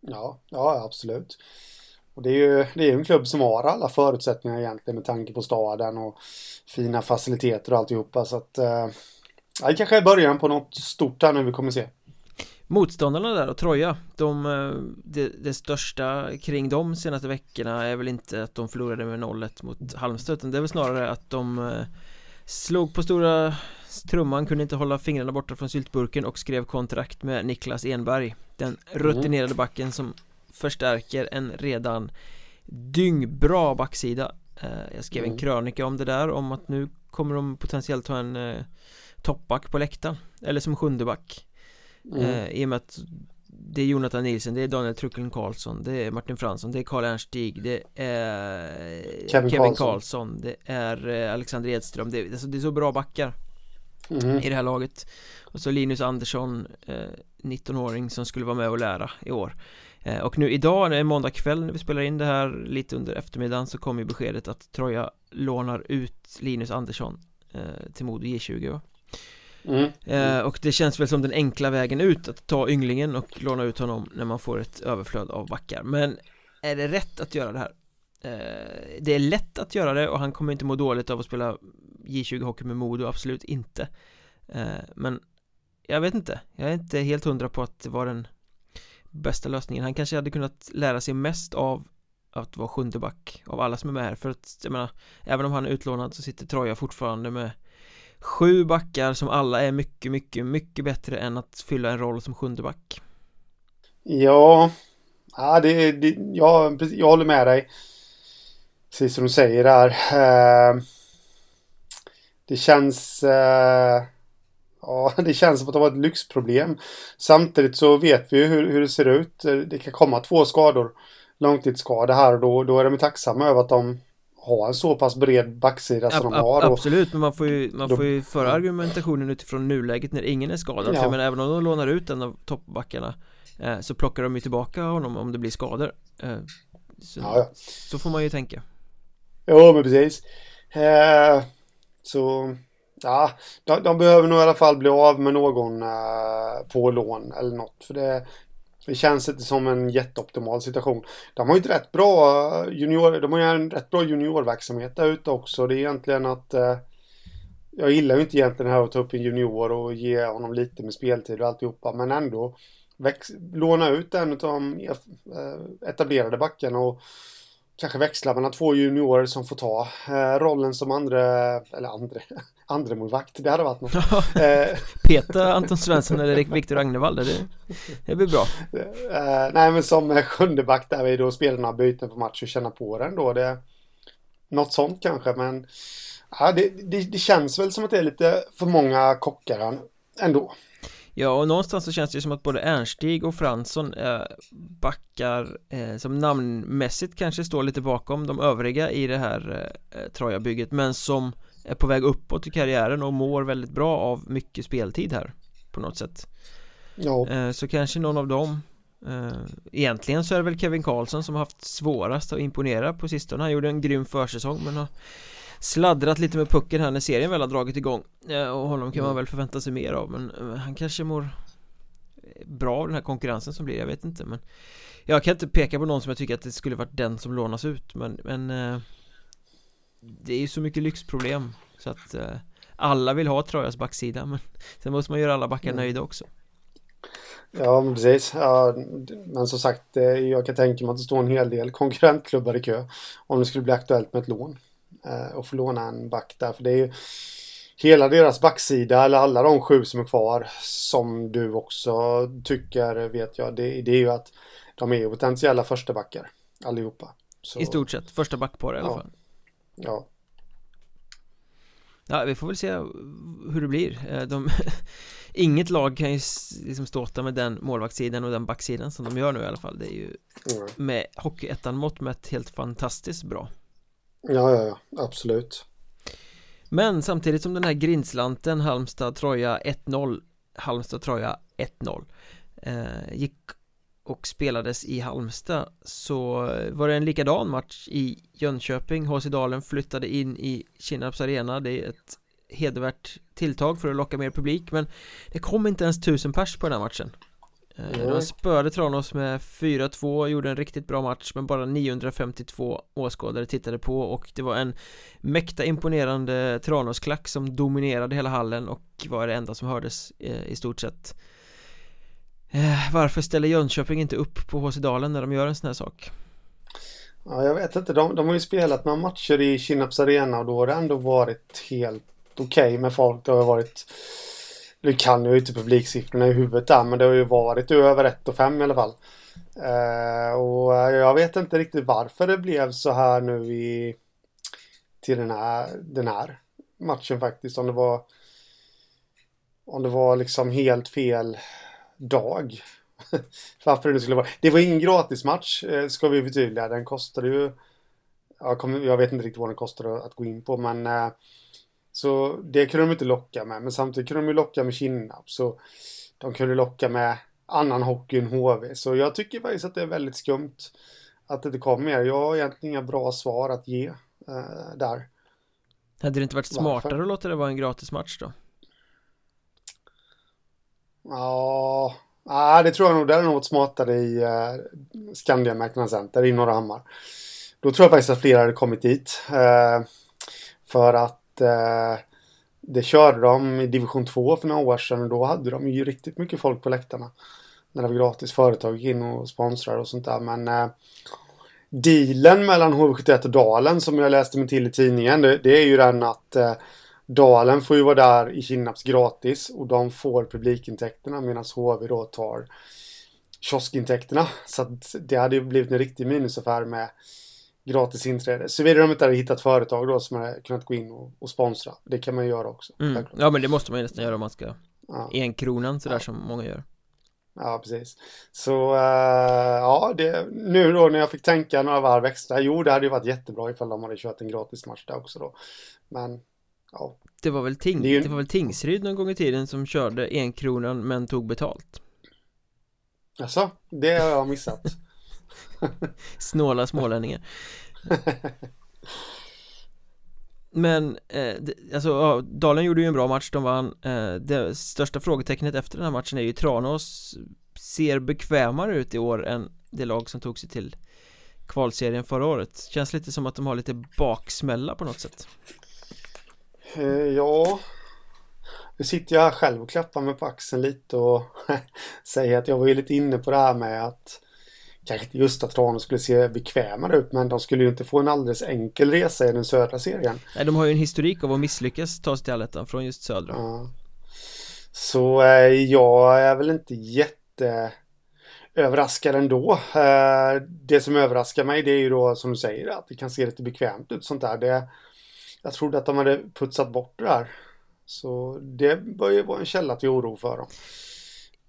B: Ja, ja absolut. Och det är ju det är en klubb som har alla förutsättningar egentligen med tanke på staden och fina faciliteter och alltihopa så att eh, det kanske är början på något stort här nu vi kommer se.
A: Motståndarna där och Troja, de, eh, det, det, största kring de senaste veckorna är väl inte att de förlorade med 0-1 mot Halmstad utan det är väl snarare att de eh, slog på stora trumman, kunde inte hålla fingrarna borta från syltburken och skrev kontrakt med Niklas Enberg Den rutinerade backen som förstärker en redan dyngbra backsida. Eh, Jag skrev en mm. krönika om det där om att nu kommer de potentiellt ha en toppback på läktaren Eller som sjunde back mm. eh, I och med att det är Jonathan Nilsen, det är Daniel Trucklen Karlsson, det är Martin Fransson, det är Karl Ernst Stig, det är Kevin, Kevin Karlsson, det är eh, Alexander Edström, det är, alltså, det är så bra backar mm. i det här laget och så Linus Andersson, eh, 19-åring som skulle vara med och lära i år eh, och nu idag, när det är måndag kväll när vi spelar in det här lite under eftermiddagen så kommer beskedet att Troja lånar ut Linus Andersson eh, till Modo J20 va?
B: Mm.
A: Eh, och det känns väl som den enkla vägen ut att ta ynglingen och låna ut honom när man får ett överflöd av backar Men är det rätt att göra det här? Eh, det är lätt att göra det och han kommer inte må dåligt av att spela J20 hockey med Modo, absolut inte eh, Men jag vet inte, jag är inte helt hundra på att det var den bästa lösningen Han kanske hade kunnat lära sig mest av att vara sjunde back av alla som är med här för att jag menar Även om han är utlånad så sitter Troja fortfarande med Sju backar som alla är mycket, mycket, mycket bättre än att fylla en roll som sjunde back
B: Ja, ja det, det, ja, precis, jag håller med dig. Precis som du säger där. Eh, det känns... Eh, ja, <laughs> det känns som att det var ett lyxproblem. Samtidigt så vet vi ju hur, hur det ser ut. Det kan komma två skador. Långtidsskada här och då, då är de tacksamma över att de har en så pass bred backsida som
A: ab
B: de har. Och,
A: Absolut, men man får ju, man
B: Då-
A: får ju föra argumentationen utifrån nuläget när ingen är skadad
B: Ja.
A: Men även om de lånar ut en av toppbackarna eh, Så plockar de ju tillbaka honom om det blir skador eh, så,
B: Ja, ja.
A: så får man ju tänka
B: Jo, men precis. Eh, så, ja, de, de behöver nog i alla fall bli av med någon eh, på lån eller något. För det, det känns inte som en jätteoptimal situation. De har ju ett rätt bra eh, junior, de har ju en rätt bra juniorverksamhet där ute också. Det är egentligen att eh, jag gillar ju inte egentligen det här att ta upp en junior och ge honom lite med speltid och alltihopa. Men ändå väx, låna ut en av de eh, etablerade backarna och kanske växla mellan två juniorer som får ta eh, rollen som andra, eller andra, <laughs> andra målvakt. Det hade varit något. <laughs> Eh,
A: Peta Anton Svensson eller Viktor Agnevall det, det blir bra
B: eh, nej, men som eh, sjunde back där vi då spelar några byten på match och känna på den då. Det, något sånt kanske, men ja, det, det, det känns väl som att det är lite för många kockar ändå.
A: Ja och någonstans så känns det som att både Ernstig och Fransson eh, backar eh, som namnmässigt kanske står lite bakom de övriga i det här eh, Troja-bygget men som är på väg uppåt i karriären och mår väldigt bra av mycket speltid här på något sätt.
B: Ja,
A: eh, så kanske någon av dem egentligen så är det väl Kevin Karlsson som har haft svårast att imponera på sistone. Han gjorde en grym försäsong men har sladdrat lite med pucken här när serien väl har dragit igång eh, och honom kan man väl förvänta sig mer av men eh, han kanske mår bra av den här konkurrensen som blir, jag vet inte men jag kan inte peka på någon som jag tycker att det skulle varit den som lånas ut men, men eh, det är ju så mycket lyxproblem så att eh, alla vill ha Trojas backsida men <laughs> sen måste man göra alla backar nöjda också
B: ja precis. Ja, men som sagt, eh, jag kan tänka mig att det står en hel del konkurrentklubbar i kö om det skulle bli aktuellt med ett lån. Eh, och få låna en back där, för det är ju hela deras backsida, eller alla de sju som är kvar, som du också tycker, vet jag, det, det är ju att de är potentiella första backar allihopa. Så,
A: I stort sett, första backpar i alla
B: Ja.
A: fall
B: Ja,
A: Ja, vi får väl se hur det blir Eh, de, <laughs> Inget lag kan ju liksom ståta med den målvaktssidan och den backsidan som de gör nu i alla fall Det är ju
B: mm.
A: med Hockeyettan mått mätt helt fantastiskt bra
B: ja, ja, ja, absolut.
A: Men samtidigt som den här grindslanten Halmstad-Troja 1-0 Halmstad-Troja 1-0 eh, Gick och spelades i Halmstad Så var det en likadan match i Jönköping. HC Dalen flyttade in i Kinnarps arena. Det är ett hedervärt tilltag för att locka mer publik Men det kom inte ens tusen pers på den här matchen. Eh. De spöade Tranås med 4-2, gjorde en riktigt bra match men bara 952 åskådare tittade på och det var en mäkta imponerande Tranåsklack som dominerade hela hallen och var det enda som hördes eh, i stort sett eh, Varför ställer Jönköping inte upp på HC Dalen när de gör en sån här sak?
B: Ja, jag vet inte. De, de har ju spelat några matcher i Kinnarps arena och då har det ändå varit helt okej med folk. Det har varit... Nu kan jag ju inte publiksiffrorna i huvudet där, men det har ju varit över 1 och 5 i alla fall. Eh, och jag vet inte riktigt varför det blev så här nu i... Till den här, den här matchen faktiskt. Om det var... Om det var liksom helt fel dag. <laughs> Varför det nu skulle vara. Det var ingen gratismatch, eh, ska vi förtydliga. Den kostade ju... Jag, kommer, jag vet inte riktigt vad den kostade att gå in på, men... Eh, eh, Så det kunde de inte locka med. Men samtidigt kunde de ju locka med Kinnarp. Så de kunde locka med annan hockey än HV. Så jag tycker faktiskt att det är väldigt skumt att det inte kom mer. Jag har egentligen inga bra svar att ge eh, där.
A: Hade det inte varit
B: Varför?
A: smartare att låta det vara en gratis match då?
B: Ja, ah, det tror jag nog. Det är något smartare i uh, Skandia Marknads Center i Norra Hammar. Då tror jag faktiskt att fler hade kommit dit. Uh, för att eh, det körde de i division 2 för några år sedan och då hade de ju riktigt mycket folk på läktarna. När det var gratis. Företag gick in och sponsrade och sånt där. Men eh, dealen mellan HV71 och Dalen som jag läste mig till i tidningen. Det, det är ju den att eh, Dalen får ju vara där i Kinnaps gratis och de får publikintäkterna medan HV då tar kioskintäkterna. Så att det hade ju blivit en riktig minusaffär med gratis inträde. Såvida de inte hade hittat företag då som hade kunnat gå in och, och sponsra. Det kan man ju göra också.
A: Mm. Ja men det måste man ju nästan göra om man ska
B: Ja.
A: En kronan sådär
B: Ja.
A: som många gör
B: Ja, precis. Så uh, ja, det, nu då när jag fick tänka några varv extra. Jo, det hade ju varit jättebra ifall de hade kört en gratis match där också då. Men ja,
A: Det var väl ting,
B: Det ju-
A: det var väl Tingsryd någon gång i tiden som körde en kronan men tog betalt
B: alltså, det har jag missat. <laughs>
A: Snåla smålänningar. Men, eh, alltså ja, Dalen gjorde ju en bra match, de vann eh, Det största frågetecknet efter den här matchen är ju Tranås. Ser bekvämare ut i år än det lag som tog sig till kvalserien förra året? Känns lite som att de har lite baksmälla på något sätt.
B: Eh, ja, nu sitter jag här själv och klappar mig på axeln lite och <laughs> säger att jag var ju lite inne på det här med att kanske inte just att Tranås skulle se bekvämare ut, men de skulle ju inte få en alldeles enkel resa i den södra serien.
A: Nej, de har ju en historik av att misslyckas ta sig till allettan från just södra
B: Ja. Så eh, jag är väl inte jätte överraskad ändå. Eh, det som överraskar mig det är ju då som du säger att det kan se lite bekvämt ut sånt där. Det, jag trodde att de hade putsat bort det där. Så det bör ju vara en källa till oro för dem.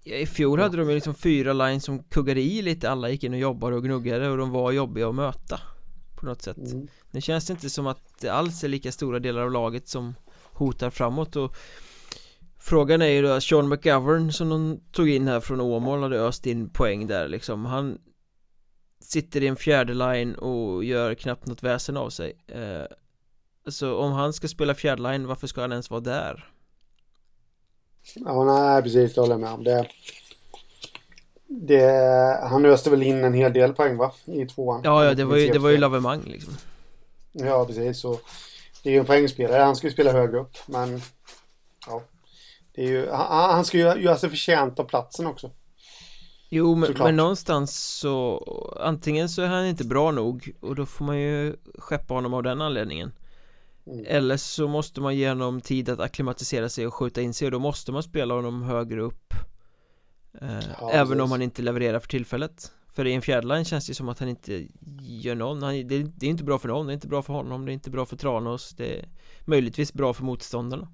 A: I fjol hade de ju liksom fyra lines som kuggade i lite. Alla gick in och jobbade och gnuggade och de var jobbiga att möta. På något sätt.
B: Mm.
A: Nu känns det inte som att det alls är lika stora delar av laget som hotar framåt. Och Frågan är ju då Sean McGovern som de tog in här från Åmål hade öst in poäng där liksom. Han Sitter i en fjärde line och gör knappt något väsen av sig. Eh, Så om han ska spela fjärde line varför ska han ens vara där?
B: Ja, nej, precis. Det håller jag med om. Det, det, han öste väl in en hel del poäng va? I tvåan.
A: Ja, ja det var ju, det var ju lavemang liksom
B: Ja, precis. Så det är ju en poängspelare. Han ska ju spela högre upp. Men ja. Det är ju, han, han ska ju göra sig förtjänt av platsen också.
A: Jo men, men någonstans så Antingen så är han inte bra nog Och då får man ju skeppa honom av den anledningen
B: Mm.
A: Eller så måste man ge honom tid att akklimatisera sig och skjuta in sig Och då måste man spela honom högre upp eh,
B: Ja,
A: Även om han inte levererar för tillfället För i en fjärdeline känns det som att han inte gör någon han, det, det är inte bra för någon, det är inte bra för honom Det är inte bra för Tranås Det är möjligtvis bra för motståndarna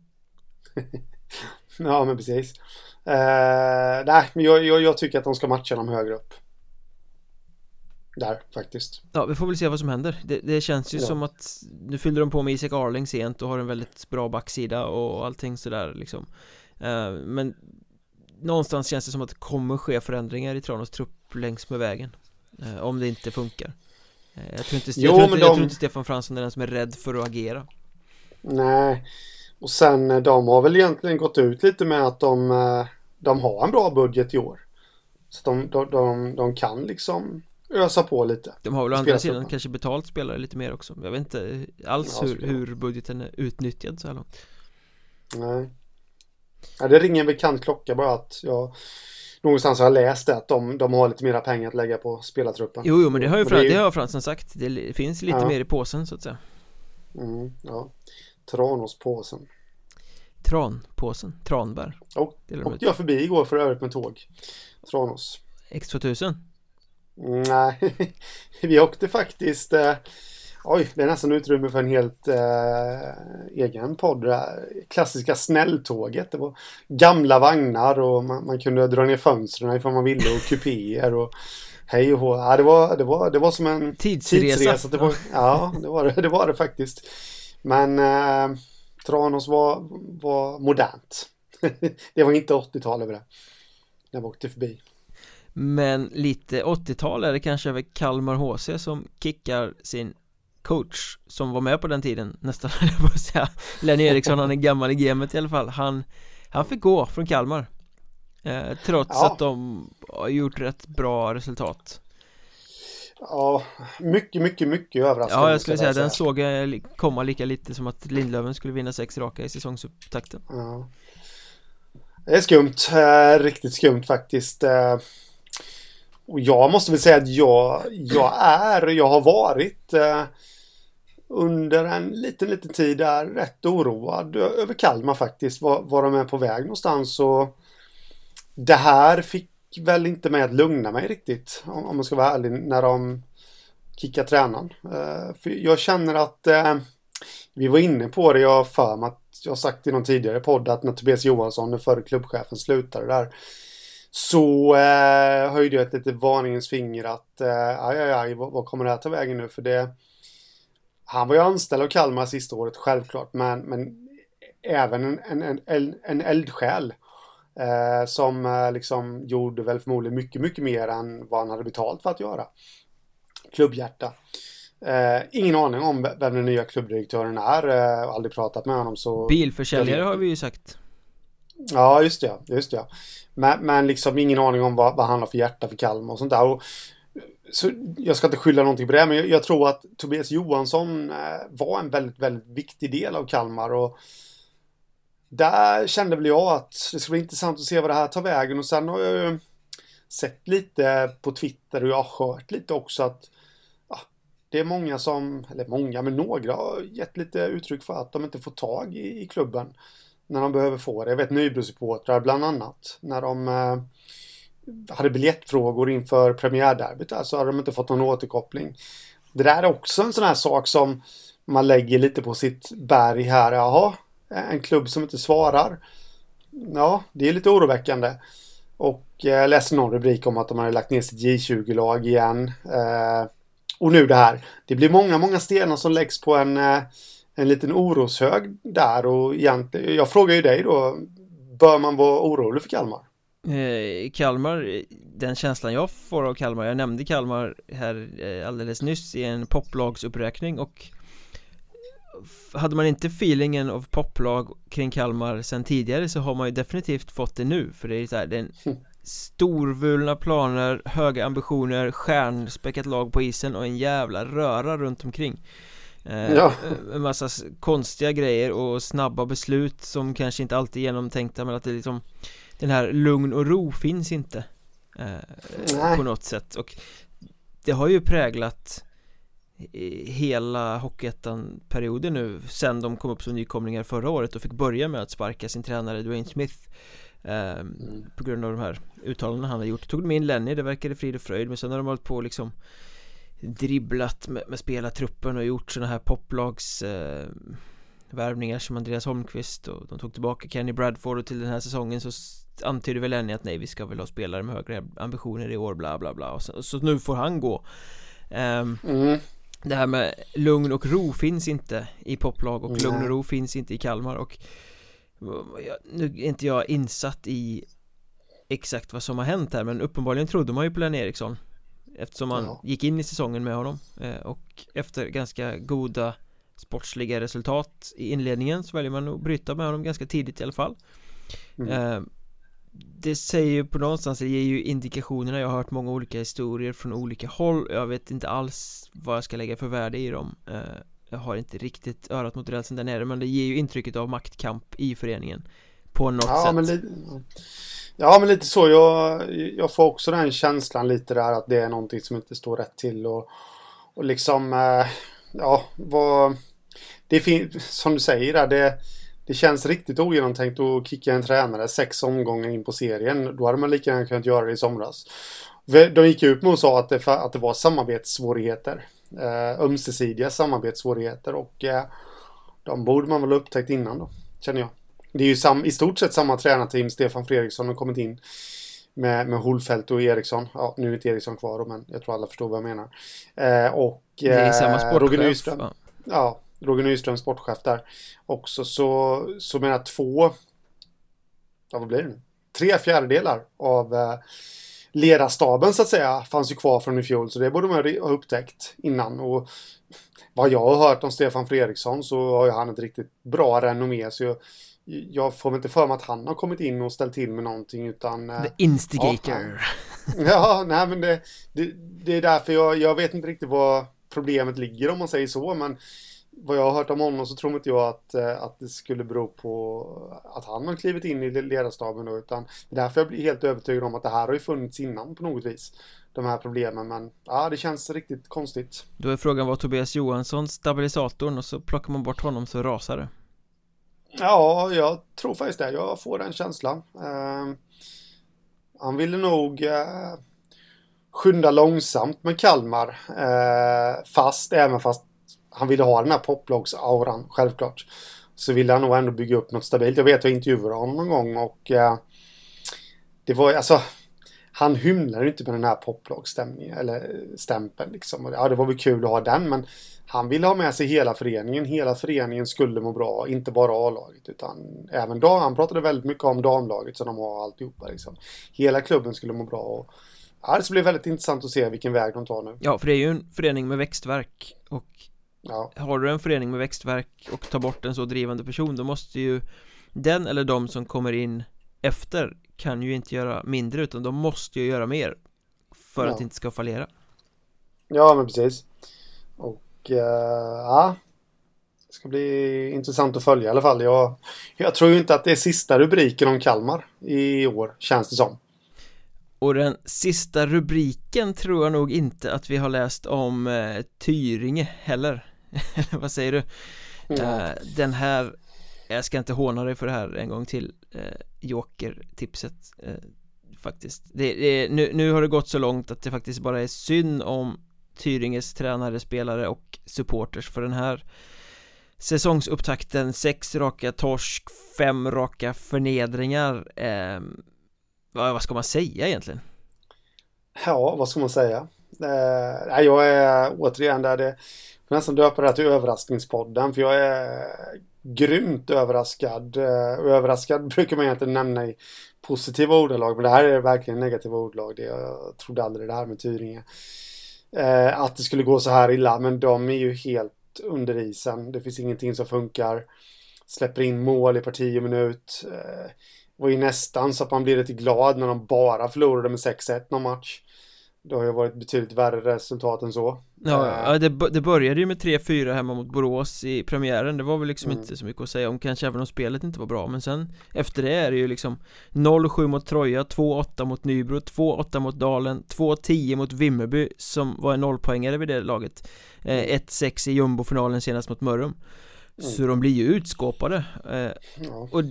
A: <laughs>
B: Ja, men precis. Eh, nej, men jag, jag, jag tycker att de ska matcha dem högre upp. Där, faktiskt.
A: Ja, vi får väl se vad som händer Det, det känns ju
B: Ja.
A: som att Nu fyllde de på med Isak Arling sent och har en väldigt bra backsida och allting sådär liksom Eh, Men Någonstans känns det som att det kommer ske förändringar i Tranås trupp längs med vägen eh, Om det inte funkar Eh, Jag tror inte,
B: Jo,
A: jag tror inte,
B: men
A: jag
B: de-
A: tror inte Stefan Fransson är den som är rädd för att agera
B: Nej. Och sen, de har väl egentligen gått ut lite med att de, de har en bra budget i år. Så de, de, de, de kan liksom ösa på lite.
A: De har väl å andra sidan kanske betalt spelare lite mer också Jag vet inte alls
B: Ja,
A: hur, hur budgeten är utnyttjad så här långt
B: Nej. Ja, det ringer en bekant klocka bara att jag någonstans har jag läst det att de, de har lite mera pengar att lägga på spelartruppen.
A: Jo, jo men det har ju
B: Och
A: Fran,
B: är ju-
A: det har Fransson sagt Det finns lite
B: Ja.
A: mer i påsen så att säga
B: Mm, ja. Tranåspåsen.
A: Tranpåsen, tranbär
B: Och åkte jag förbi igår för övrigt med tåg. Tranås.
A: X2000
B: Mm, Nej, <laughs> vi åkte faktiskt... Eh, oj, det är nästan utrymme för en helt eh, egen podd. Klassiska snälltåget. Det var gamla vagnar och man, man kunde dra ner fönstren ifall man ville och kupéer och hej och hå. Ja, det, var, det, var, det var som en
A: Tidsresa,
B: Det var, ja, det var det, <laughs> det var det faktiskt. Men eh, Tranås var, var modernt. <laughs> det var inte 80-tal över det. När vi åkte förbi.
A: Men lite 80-tal är det kanske över Kalmar HC som kickar sin coach Som var med på den tiden nästan <laughs> höll jag på att säga. Lenny Eriksson, han är gammal i gamet i alla fall. Han, han fick gå från Kalmar eh, Trots ja. att de har gjort rätt bra resultat.
B: Ja, mycket, mycket, mycket överraskande
A: Ja, jag skulle säga, den såg jag komma lika lite som att Lindlöven skulle vinna sex raka i säsongsupptakten.
B: Ja. Det är skumt, eh, riktigt skumt faktiskt. Eh, och jag måste väl säga att jag, jag är, jag har varit eh, under en liten, liten tid där rätt oroad över Kalmar faktiskt. Var, var de är på väg någonstans och det här fick väl inte mig att lugna mig riktigt om, man ska vara ärlig när de kickar tränaren. Eh, för jag känner att eh, vi var inne på det, jag för mig att jag har sagt i någon tidigare podd att när Tobias Johansson, den förre klubbchefen, slutade där så eh, höjde jag ett litet varningens finger att eh, aj, aj, aj, vad, vad kommer det här ta vägen nu? För det han var ju anställd av Kalmar sista året, självklart, men, men även en, en, en, en eldsjäl. Eh, som eh, liksom gjorde väl förmodligen mycket, mycket mer än vad han hade betalt för att göra. Klubbhjärta. Eh, ingen aning om vem den nya klubbdirektören är. Eh, aldrig pratat med honom så...
A: Bilförsäljare har vi ju sagt.
B: Ja, just det. Just det. Men, men liksom ingen aning om vad, vad han har för hjärta för Kalmar och sånt där. Och så jag ska inte skylla någonting på det, men jag, jag tror att Tobias Johansson eh, var en väldigt, väldigt viktig del av Kalmar och där kände väl jag att det skulle bli intressant att se vad det här tar vägen och sen har jag ju sett lite på Twitter och jag har hört lite också att ja, det är många som, eller många, men några har gett lite uttryck för att de inte får tag i, i klubben när de behöver få det. Jag vet Nybro-supportrar bland annat. När de eh, hade biljettfrågor inför premiärderbyt där så hade de inte fått någon återkoppling. Det där är också en sån här sak som man lägger lite på sitt berg här. Jaha, en klubb som inte svarar. Ja, det är lite oroväckande. Och jag läste någon rubrik om att de hade lagt ner sitt J20-lag igen. Eh, och nu det här. Det blir många, många stenar som läggs på en, eh, en liten oroshög där. Och egentligen, jag frågar ju dig då. Bör man vara orolig för Kalmar?
A: Eh, Kalmar, den känslan jag får av Kalmar, jag nämnde Kalmar här eh, alldeles nyss i en poplagsuppräkning och hade man inte feelingen av poplag kring Kalmar sen tidigare så har man ju definitivt fått det nu för det är så här, det är en storvulna planer, höga ambitioner, stjärnspäckat lag på isen och en jävla röra runt omkring ja. En massa konstiga grejer och snabba beslut som kanske inte alltid är genomtänkta men att det liksom den här lugn och ro finns inte eh, på något sätt och det har ju präglat hela Hockeyettan-perioden nu sen de kom upp som nykomlingar förra året och fick börja med att sparka sin tränare Dwayne Smith eh, på grund av de här uttalandena han har gjort. Tog de in Lenny, det verkade frid och fröjd men sen har de hållit på liksom dribblat med, med spelartruppen och gjort sådana här poplags eh, värvningar som Andreas Holmqvist och de tog tillbaka Kenny Bradford och till den här säsongen så antyder väl Lenny att nej vi ska väl ha spelare med högre ambitioner i år bla bla bla och så, så nu får han gå um, mm. Det här med lugn och ro finns inte i poplag och mm. lugn och ro finns inte i Kalmar och nu är inte jag insatt i exakt vad som har hänt här men uppenbarligen trodde man ju på Lenny Eriksson eftersom man ja. gick in i säsongen med honom eh, och efter ganska goda sportsliga resultat i inledningen så väljer man att bryta med honom ganska tidigt i alla fall. Mm. eh, det säger ju på någonstans, det ger ju indikationerna. Jag har hört många olika historier från olika håll. Jag vet inte alls vad jag ska lägga för värde i dem. Eh, Jag har inte riktigt örat mot rälsen där nere Men det ger ju intrycket av maktkamp i föreningen På något ja, sätt.
B: men lite, Ja men lite så jag, jag får också den känslan lite där att det är någonting som inte står rätt till och, och liksom eh, Ja vad Det finns som du säger där det det känns riktigt ogenomtänkt att kicka en tränare sex omgångar in på serien. Då hade man lika gärna kunnat göra det i somras. De gick ut med och sa att det, att det var samarbetssvårigheter. Eh, ömsesidiga samarbetssvårigheter och eh, de borde man väl ha upptäckt innan då, känner jag. Det är ju sam, i stort sett samma tränarteam Stefan Fredriksson har kommit in med, med Holfeldt och Eriksson. Ja, nu är inte Eriksson kvar då, men jag tror alla förstår vad jag menar. Eh, och
A: det är samma eh, sportchef. Roger
B: Nyström. Ja, Roger Nyström, sportchef där också, så, så menar jag två, ja vad blir det nu? Tre fjärdedelar av eh, ledarstaben så att säga fanns ju kvar från i fjol, så det borde man ha upptäckt innan. Och vad jag har hört om Stefan Fredriksson så har ju han ett riktigt bra renommé, så jag, jag får inte för mig att han har kommit in och ställt till med någonting utan...
A: The instigator.
B: Ja, ja nej men det, det, det, är därför jag, jag vet inte riktigt vad problemet ligger om man säger så, men vad jag har hört om honom så tror inte jag att, eh, att det skulle bero på att han har klivit in i ledarstaben då, utan det är därför jag blir helt övertygad om att det här har ju funnits innan på något vis. De här problemen, men ja, det känns riktigt konstigt.
A: Då är frågan var Tobias Johansson stabilisatorn och så plockar man bort honom så rasar det.
B: Ja, jag tror faktiskt det. Jag får den känslan. Eh, han ville nog eh, skynda långsamt med Kalmar. Eh, fast, även fast han ville ha den här poplogs-auran, självklart. Så ville han nog ändå bygga upp något stabilt. Jag vet att jag intervjuade honom någon gång och eh, det var alltså han hymlar inte med den här poplagstämningen eller stämpeln liksom. Ja, det var väl kul att ha den, men han ville ha med sig hela föreningen. Hela föreningen skulle må bra, inte bara A-laget utan även dam. Han pratade väldigt mycket om damlaget som de har alltihopa liksom. Hela klubben skulle må bra och ja, det ska bli väldigt intressant att se vilken väg de tar nu.
A: Ja, för det är ju en förening med växtverk och ja. har du en förening med växtverk och tar bort en så drivande person då måste ju den eller de som kommer in efter kan ju inte göra mindre utan de måste ju göra mer för ja. att inte ska fallera.
B: Ja, men precis. Uh, ja, det ska bli intressant att följa i alla fall. Jag, jag tror ju inte att det är sista rubriken om Kalmar i år, känns det som.
A: Och den sista rubriken tror jag nog inte att vi har läst om eh, Tyringe heller. <laughs> Vad säger du? Mm. Eh, den här, jag ska inte håna dig för det här en gång till eh, Joker-tipset eh, Faktiskt det, det, nu, nu har det gått så långt att det faktiskt bara är synd om Tyringes tränare, spelare och supporters för den här Säsongsupptakten, sex raka torsk, fem raka förnedringar eh, vad, vad ska man säga egentligen?
B: Ja, vad ska man säga? Eh, jag är återigen där det Jag nästan döpa det här till överraskningspodden för jag är grymt överraskad. Eh, överraskad brukar man egentligen nämna i positiva ordalag, men det här är verkligen negativa ordalag Det, jag trodde aldrig det här med Tyringe. Eh, att det skulle gå så här illa, men de är ju helt under isen. Det finns ingenting som funkar. Släpper in mål i parti och minut. Eh, var ju nästan så att man blir lite glad när de bara förlorade med 6-1 någon match. Det har ju varit betydligt värre resultat än så
A: Ja, det, det började ju med 3-4 hemma mot Borås i premiären Det var väl liksom mm. inte så mycket att säga om Kanske även om spelet inte var bra Men sen efter det är det ju liksom 0-7 mot Troja 2-8 mot Nybro 2-8 mot Dalen 2-10 mot Vimmerby Som var en nollpoängare vid det laget eh, 1-6 i jumbofinalen senast mot Mörrum mm. Så de blir ju utskåpade eh, ja. Och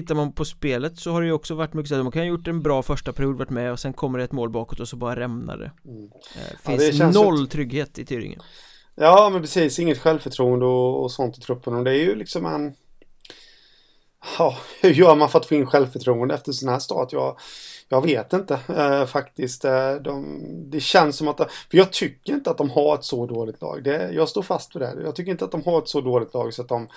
A: tittar man på spelet så har det ju också varit mycket så att de kan ha gjort en bra första period, varit med och sen kommer det ett mål bakåt och så bara rämnar det mm. Eh, finns ja, det noll ett... trygghet i Tyringen
B: Ja men precis, inget självförtroende och, och sånt i truppen och det är ju liksom en Ja, <laughs> hur gör man för att få in självförtroende efter sån här start? Jag, jag vet inte eh, faktiskt. Eh, de, det känns som att, för jag tycker inte att de har ett så dåligt lag. Det, jag står fast för det. Jag tycker inte att de har ett så dåligt lag så att de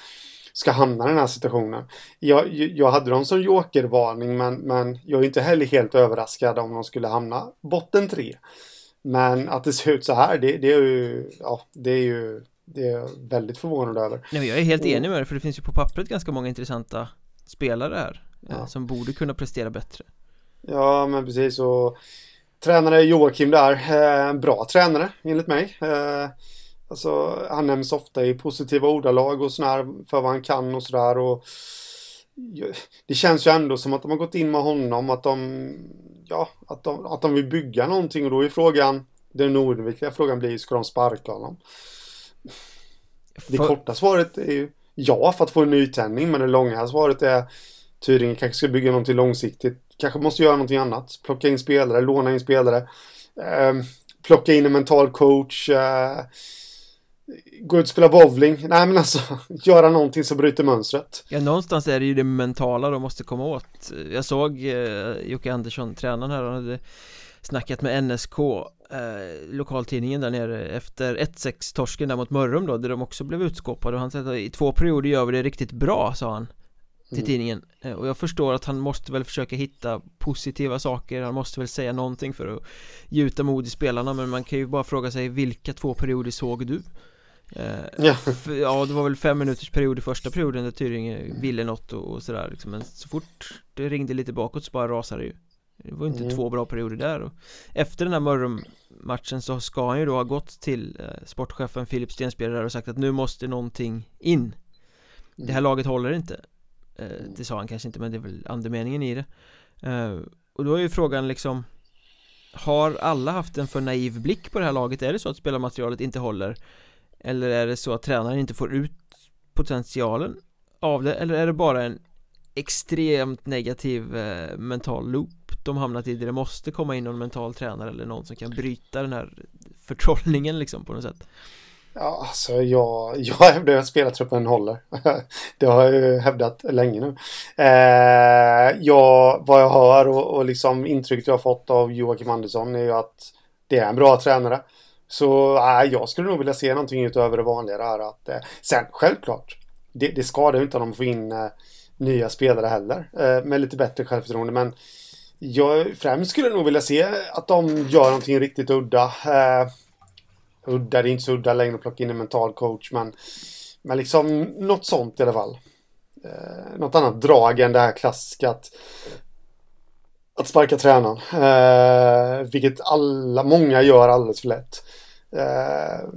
B: ska hamna i den här situationen. Jag, jag hade dem som jokervarning men, men jag är inte heller helt överraskad om de skulle hamna botten tre. Men att det ser ut så här, det, det är ju, ja, det är ju det är jag väldigt förvånad över.
A: Nej, men jag är helt enig med dig för det finns ju på pappret ganska många intressanta spelare här eh, ja. som borde kunna prestera bättre.
B: Ja, men precis och tränare Joakim där, eh, bra tränare enligt mig. Eh, Alltså, han nämns ofta i positiva ordalag och sådär för vad han kan och sådär. Och det känns ju ändå som att de har gått in med honom, att de, ja, att de, att de vill bygga någonting och då är frågan, den oundvikliga frågan blir, ska de sparka honom? Det för... korta svaret är ju ja, för att få en nytändning, men det långa svaret är Tyringe kanske ska bygga någonting långsiktigt. Kanske måste göra någonting annat. Plocka in spelare, låna in spelare. Eh, plocka in en mental coach. Eh, gå ut och spela bowling. Nej men alltså, <laughs> göra någonting som bryter mönstret.
A: Ja, någonstans är det ju det mentala de måste komma åt. Jag såg eh, Jocke Andersson, tränaren här, han hade snackat med NSK, eh, lokaltidningen där nere, efter 1-6 torsken där mot Mörrum då, där de också blev utskåpade och han sa att i två perioder gör vi det riktigt bra, sa han till mm. tidningen eh, och jag förstår att han måste väl försöka hitta positiva saker han måste väl säga någonting för att gjuta mod i spelarna men man kan ju bara fråga sig vilka två perioder såg du? Eh, ja. ja, det var väl fem minuters period i första perioden där Tyringe ville något och, och sådär liksom. Men så fort det ringde lite bakåt så bara rasade det ju Det var inte mm. två bra perioder där och Efter den här Mörrum-matchen så ska han ju då ha gått till eh, sportchefen Filip Stensberg och sagt att nu måste någonting in mm. Det här laget håller inte eh, Det sa han kanske inte men det är väl andemeningen i det eh, Och då är ju frågan liksom Har alla haft en för naiv blick på det här laget? Är det så att spelarmaterialet inte håller? Eller är det så att tränaren inte får ut potentialen av det? Eller är det bara en extremt negativ eh, mental loop de hamnat i där det måste komma in någon mental tränare eller någon som kan bryta den här förtrollningen liksom på något sätt?
B: Ja, alltså jag, jag hävdar att spelartruppen håller. <laughs> det har jag ju hävdat länge nu. Eh, jag, vad jag hör och, och liksom intrycket jag har fått av Joakim Andersson är ju att det är en bra tränare. Så äh, jag skulle nog vilja se någonting utöver det vanliga där. Att, eh, sen självklart, det, det skadar ju inte om de får in eh, nya spelare heller. Eh, med lite bättre självförtroende. Men jag främst skulle nog vilja se att de gör någonting riktigt udda. Eh, udda, det är inte så udda längre att plocka in en mental coach. Men, men liksom något sånt i alla fall. Eh, något annat drag än det här klassiska att att sparka tränaren. Eh, vilket alla, många gör alldeles för lätt. Eh,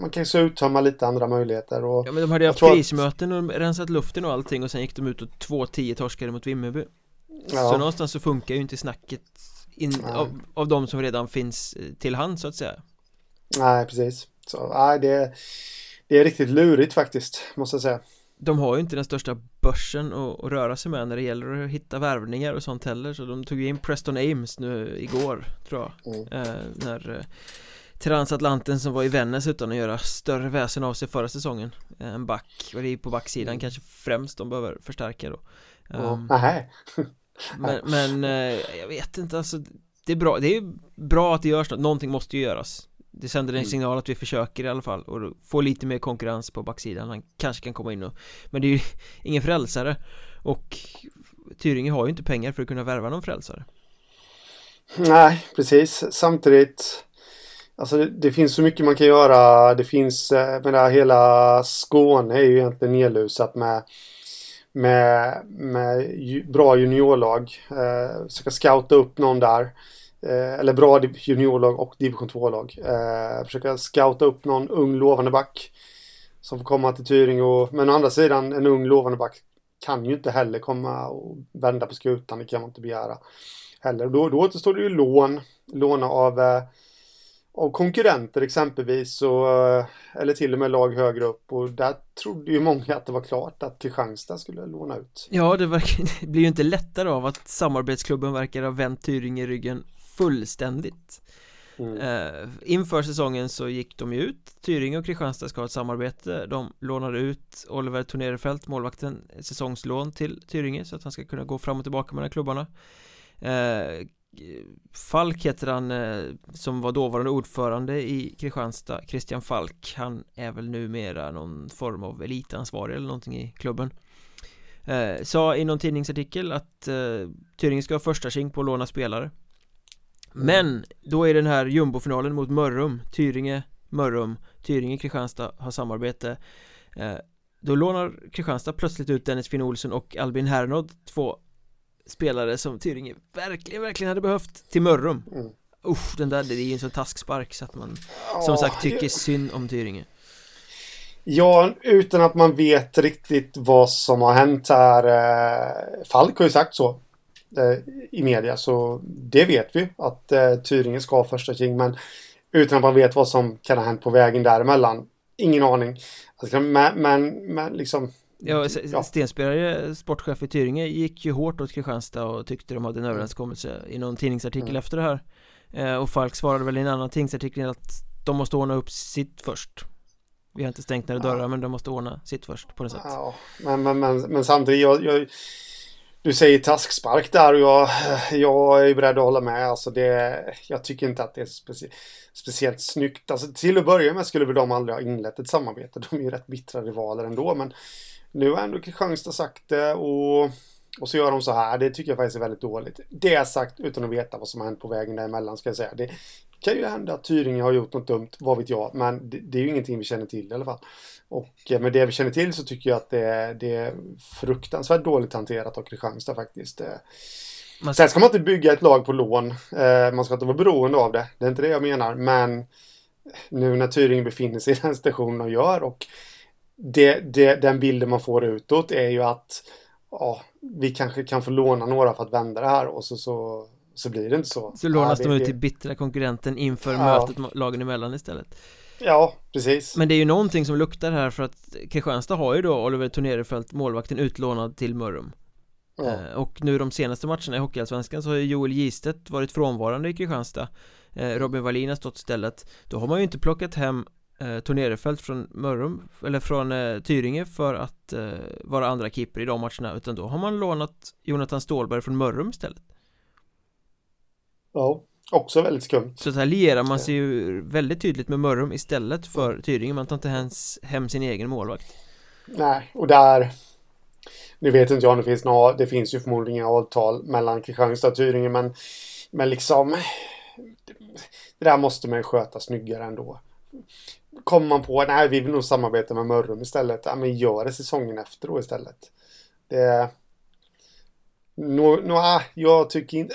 B: man kan ju så uttömma lite andra möjligheter och
A: Ja men de hade ju haft krismöten och rensat luften och allting och sen gick de ut och två tio torskade mot Vimmerby ja. Så någonstans så funkar ju inte snacket in, av, av de som redan finns eh, till hand så att säga
B: Nej precis Så nej det Det är riktigt lurigt faktiskt måste jag säga
A: de har ju inte den största börsen att, röra sig med när det gäller att hitta värvningar och sånt heller. Så de tog ju in Preston Ames nu igår tror jag. Mm. eh, när eh, Transatlanten som var i Vännäs utan att göra större väsen av sig förra säsongen. Eh, En back, och det är på backsidan mm. kanske främst de behöver förstärka då.
B: Um, <laughs>
A: Men, men eh, jag vet inte alltså Det är bra, det är bra att det görs något, någonting måste ju göras det sänder en mm. signal att vi försöker i alla fall och få lite mer konkurrens på backsidan Han kanske kan komma in och Men det är ju <laughs> ingen frälsare Och Tyringe har ju inte pengar för att kunna värva någon frälsare
B: Nej, precis Samtidigt Alltså det, det, finns så mycket man kan göra Det finns, eh, men det här hela Skåne är ju egentligen nedlusat med med, med bra juniorlag. Eh, försöka scouta upp någon där. Eh, eller bra juniorlag och division 2-lag. Eh, försöka scouta upp någon ung lovande back som får komma till Tyring och men å andra sidan en ung lovande back kan ju inte heller komma och vända på skutan, det kan man inte begära heller. Då, då återstår det ju lån, låna av, eh, av konkurrenter exempelvis och, eh, eller till och med lag högre upp och där trodde ju många att det var klart att Kristianstad skulle låna ut.
A: Ja, det, verkar, <laughs> det blir ju inte lättare av att samarbetsklubben verkar ha vänt Tyring i ryggen fullständigt. Mm. eh, Inför säsongen så gick de ju ut. Tyringe och Kristianstad ska ha ett samarbete. De lånade ut Oliver Tornerefelt, målvakten, säsongslån till Tyringe så att han ska kunna gå fram och tillbaka mellan klubbarna. Eh, Falk heter han eh, som var dåvarande ordförande i Kristianstad Christian Falk. Han är väl numera någon form av elitansvarig eller någonting i klubben. Eh, Sa i någon tidningsartikel att eh, Tyringe ska ha första king på att låna spelare men då är den här jumbofinalen mot Mörrum Tyringe, Mörrum, Tyringe, Kristianstad har samarbete eh, Då lånar Kristianstad plötsligt ut Dennis Finn Olsson och Albin Hernod Två spelare som Tyringe verkligen, verkligen hade behövt till Mörrum mm. Usch, den där, det är ju en sån taskspark så att man Som sagt tycker synd om Tyringe
B: Ja, utan att man vet riktigt vad som har hänt här. Eh, Falk har ju sagt så i media. Så det vet vi att eh, Tyringen ska ha första king. Men utan att man vet vad som kan ha hänt på vägen däremellan. Ingen aning. Alltså, men, men, men liksom.
A: Ja, ja. Stensbergare, sportchef i Tyringe, gick ju hårt åt Kristianstad och tyckte de hade en mm. överenskommelse i någon tidningsartikel mm. efter det här. Eh, och Falk svarade väl i en annan tidningsartikel att de måste ordna upp sitt först. Vi har inte stängt några dörrar ja. men de måste ordna sitt först på något sätt.
B: Ja, men, men, men, men samtidigt, jag, jag du säger taskspark där och jag, jag är beredd att hålla med. Alltså det, jag tycker inte att det är specie, speciellt snyggt. Alltså till att börja med skulle väl de aldrig ha inlett ett samarbete. De är ju rätt bittra rivaler ändå. Men nu har ändå Kristianstad sagt det och, och så gör de så här. Det tycker jag faktiskt är väldigt dåligt. Det är sagt utan att veta vad som har hänt på vägen däremellan ska jag säga. Det, kan ju hända att Tyringe har gjort något dumt, vad vet jag, men det, det är ju ingenting vi känner till i alla fall. Och eh, med det vi känner till så tycker jag att det, det är fruktansvärt dåligt hanterat av Kristianstad faktiskt. Eh, man... Sen ska man inte bygga ett lag på lån. Eh, man ska inte vara beroende av det. Det är inte det jag menar. Men nu när Tyringe befinner sig i den situationen de gör och det, det, den bilden man får utåt är ju att ja, vi kanske kan få låna några för att vända det här och så, så, så blir det inte så.
A: Så lånas ja, de ut till bittra konkurrenten inför ja. mötet lagen emellan istället.
B: Ja, precis.
A: Men det är ju någonting som luktar här för att Kristianstad har ju då Oliver Tornerefelt, målvakten, utlånad till Mörrum. Ja. Eh, och nu de senaste matcherna i Hockeyallsvenskan så har ju Joel Gistedt varit frånvarande i Kristianstad eh, Robin Wallin har stått istället Då har man ju inte plockat hem eh, Tornerefelt från Mörrum Eller från eh, Tyringe för att eh, vara andra keeper i de matcherna Utan då har man lånat Jonathan Stålberg från Mörrum istället
B: Ja, också väldigt skumt
A: Så här lierar man sig ju väldigt tydligt med Mörrum istället för Tyringe Man tar inte ens hem sin egen målvakt
B: Nej, och där nu vet inte jag om det finns några, det finns ju förmodligen inga avtal mellan Kristianstad och Tyringe men, men liksom det där måste man ju sköta snyggare ändå. Kommer man på, nej vi vill nog samarbeta med Mörrum istället, ja men gör det säsongen efter då istället. Det... Nå, nå, ah, jag tycker inte...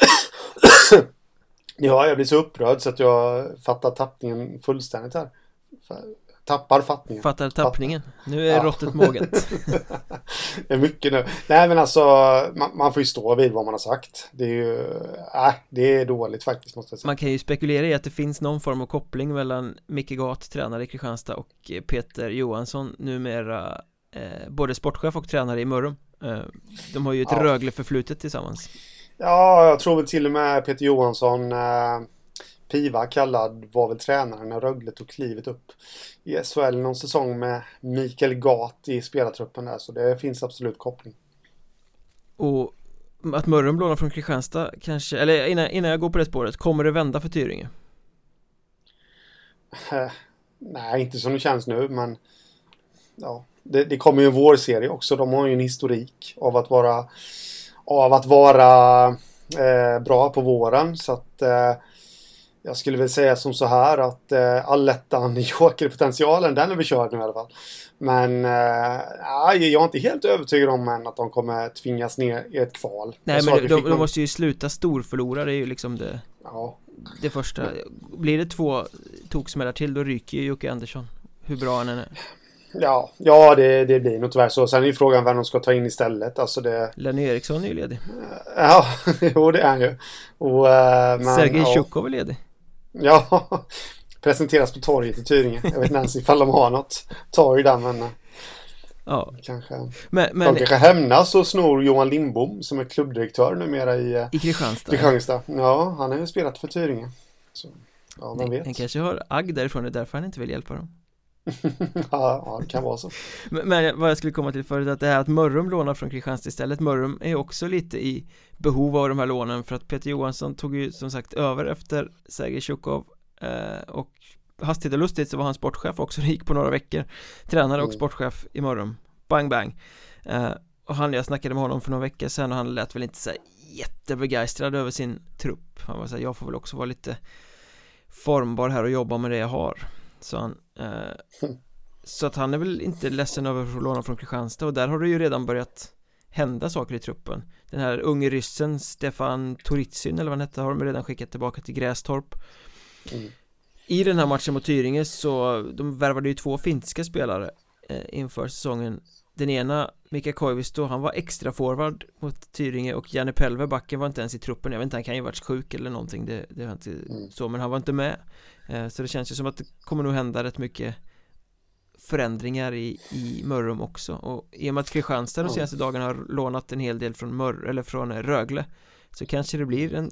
B: ja, jag blir så upprörd så att jag fattar tappningen fullständigt här. Tappar fattningen.
A: Fattar tappningen. Nu är ja. råttet moget. <laughs>
B: det är mycket nu. Nej men alltså man, man, får ju stå vid vad man har sagt. Det är ju, äh, det är dåligt faktiskt måste jag säga.
A: Man kan ju spekulera i att det finns någon form av koppling mellan Micke Gat, tränare i Kristianstad och Peter Johansson, numera eh, både sportchef och tränare i Mörrum. Eh, de har ju ett ja. Rögle förflutet tillsammans.
B: Ja, jag tror väl till och med Peter Johansson eh, Piva kallad var väl tränaren när Rögle tog klivet upp i SHL någon säsong med Mikael Gat i spelartruppen där så det finns absolut koppling.
A: Och att Mörrum lånar från Kristianstad kanske, eller innan, innan jag går på det spåret, kommer det vända för Tyringe?
B: Nej, inte som det känns nu men ja, det, det kommer ju en vårserie också. De har ju en historik av att vara av att vara eh, bra på våren så att eh, jag skulle väl säga som så här att eh, allettan jokerpotentialen <laughs> den är vi körd nu i alla fall. Men eh, jag är inte helt övertygad om än att de kommer tvingas ner i ett kval.
A: Nej men de, de, de, måste ju sluta storförlora, det är ju liksom det ja. Det första Blir det två toksmällar till då ryker ju Jocke Andersson Hur bra han än är
B: Ja, ja det, det blir nog tyvärr så. Sen är ju frågan vem de ska ta in istället. Alltså det...
A: Lenny Eriksson är ju ledig.
B: Ja, <laughs> jo det är han ju. Och,
A: uh, men, Sergej ja. Tjukov är ledig.
B: Ja, <laughs> presenteras på torget i Tyringe. Jag vet inte ens ifall de har något torg där men Ja. Kanske. Men, men, de kanske hämnas och snor Johan Lindbom som är klubbdirektör numera i,
A: eh, i Kristianstad.
B: Kristianstad. Ja, han har ju spelat för Tyringe. Så, ja, vem vet.
A: Han kanske har agg därifrån, det är därför han inte vill hjälpa dem. <laughs>
B: ja, ja, det kan vara så.
A: Men, men, vad jag skulle komma till förut, att det här att Mörrum lånar från Kristianstad istället. Mörrum är också lite i behov av de här lånen för att Peter Johansson tog ju som sagt över efter Sergej Tjukov eh, och hastigt och lustigt så var han sportchef också, det gick på några veckor. Tränare och mm. sportchef i Mörrum. Bang bang. Eh, Och han, jag snackade med honom för några veckor sedan och han lät väl inte så jättebegeistrad över sin trupp. Han var såhär, jag får väl också vara lite formbar här och jobba med det jag har Så han eh, Så att han är väl inte ledsen över att låna från Kristianstad och där har det ju redan börjat hända saker i truppen. Den här unge ryssen Stefan Toritsyn eller vad han hette har de redan skickat tillbaka till Grästorp. Mm. I den här matchen mot Tyringe så de värvade ju två finska spelare eh, inför säsongen. Den ena Mika Koivisto, han var extra forward mot Tyringe och Janne Pelve, backen var inte ens i truppen. Jag vet inte, han kan ju varit sjuk eller någonting Det, det var inte mm. så, men han var inte med. Eh, Så det känns ju som att det kommer nog hända rätt mycket förändringar i, i Mörrum också. Och i och med att Kristianstad de senaste dagarna har lånat en hel del från Mör eller från Rögle så kanske det blir en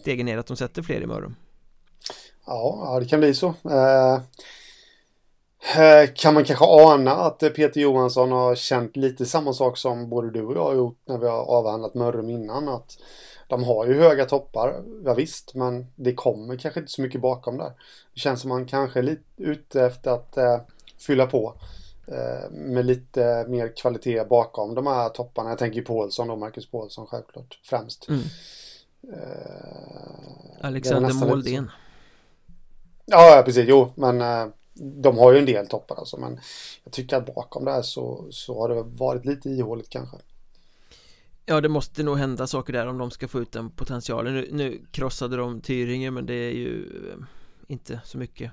A: steg ner att de sätter fler i Mörrum.
B: Ja, det kan bli så. Eh, kan man kanske ana att Peter Johansson har känt lite samma sak som både du och jag har gjort när vi har avhandlat Mörrum innan att de har ju höga toppar, ja, visst, men det kommer kanske inte så mycket bakom där. Det känns som man kanske är lite ute efter att eh, fylla på eh, med lite mer kvalitet bakom de här topparna. Jag tänker ju Paulsson då, Marcus Paulsson självklart främst. Mm.
A: Eh, Alexander Moldén.
B: Ja, precis. Jo, men eh, de har ju en del toppar alltså. Men jag tycker att bakom det här så, så har det varit lite ihåligt kanske.
A: Ja, det måste nog hända saker där om de ska få ut den potentialen. Nu, nu krossade de Tyringe, men det är ju eh, inte så mycket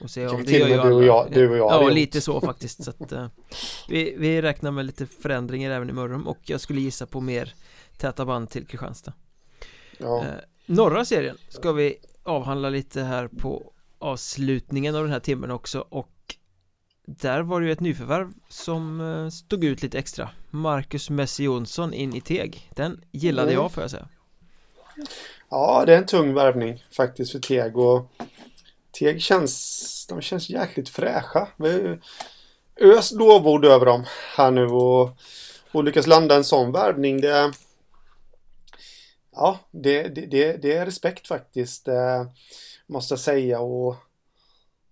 B: att säga om. Det gör ju du och jag, du och jag
A: Ja, lite så faktiskt. Så att, uh, vi, vi räknar med lite förändringar även i Mörrum och jag skulle gissa på mer täta band till Kristianstad. Ja. Uh, norra serien ska vi avhandla lite här på avslutningen av den här timmen också och där var det ju ett nyförvärv som eh, stod ut lite extra. Marcus Messi Jonsson in i Teg. Den gillade mm. jag får jag säga.
B: Ja, det är en tung värvning faktiskt för Teg och Teg känns, de känns jäkligt fräscha. Öst lovord över dem här nu och, och lyckas landa en sån värvning det Ja, det, det, det, det är respekt faktiskt. Eh, måste jag säga och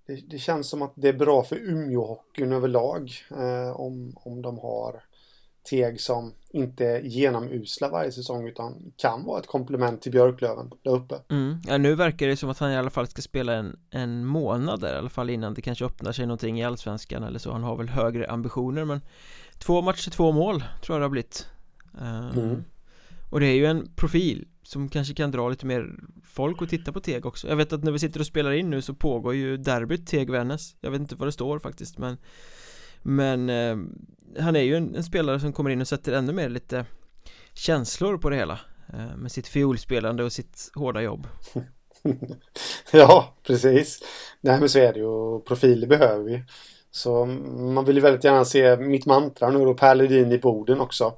B: det, det, känns som att det är bra för Umeåhockeyn överlag eh, om, om de har Teg som inte är genomusla varje säsong utan kan vara ett komplement till Björklöven där uppe.
A: Mm. Ja, nu verkar det som att han i alla fall ska spela en, en månad där i alla fall innan det kanske öppnar sig någonting i Allsvenskan eller så. Han har väl högre ambitioner men två matcher, två mål tror jag det har blivit. Uh, mm. Och det är ju en profil som kanske kan dra lite mer folk och titta på Teg också. Jag vet att när vi sitter och spelar in nu så pågår ju derbyt Teg-Vännäs Jag vet inte vad det står faktiskt men Men eh, Han är ju en, en, spelare som kommer in och sätter ännu mer lite Känslor på det hela eh, Med sitt fiolspelande och sitt hårda jobb. <laughs>
B: Ja, precis. Nej men så är det ju. Och profiler behöver vi. Så man vill ju väldigt gärna se mitt mantra nu då Per Ledin i Boden också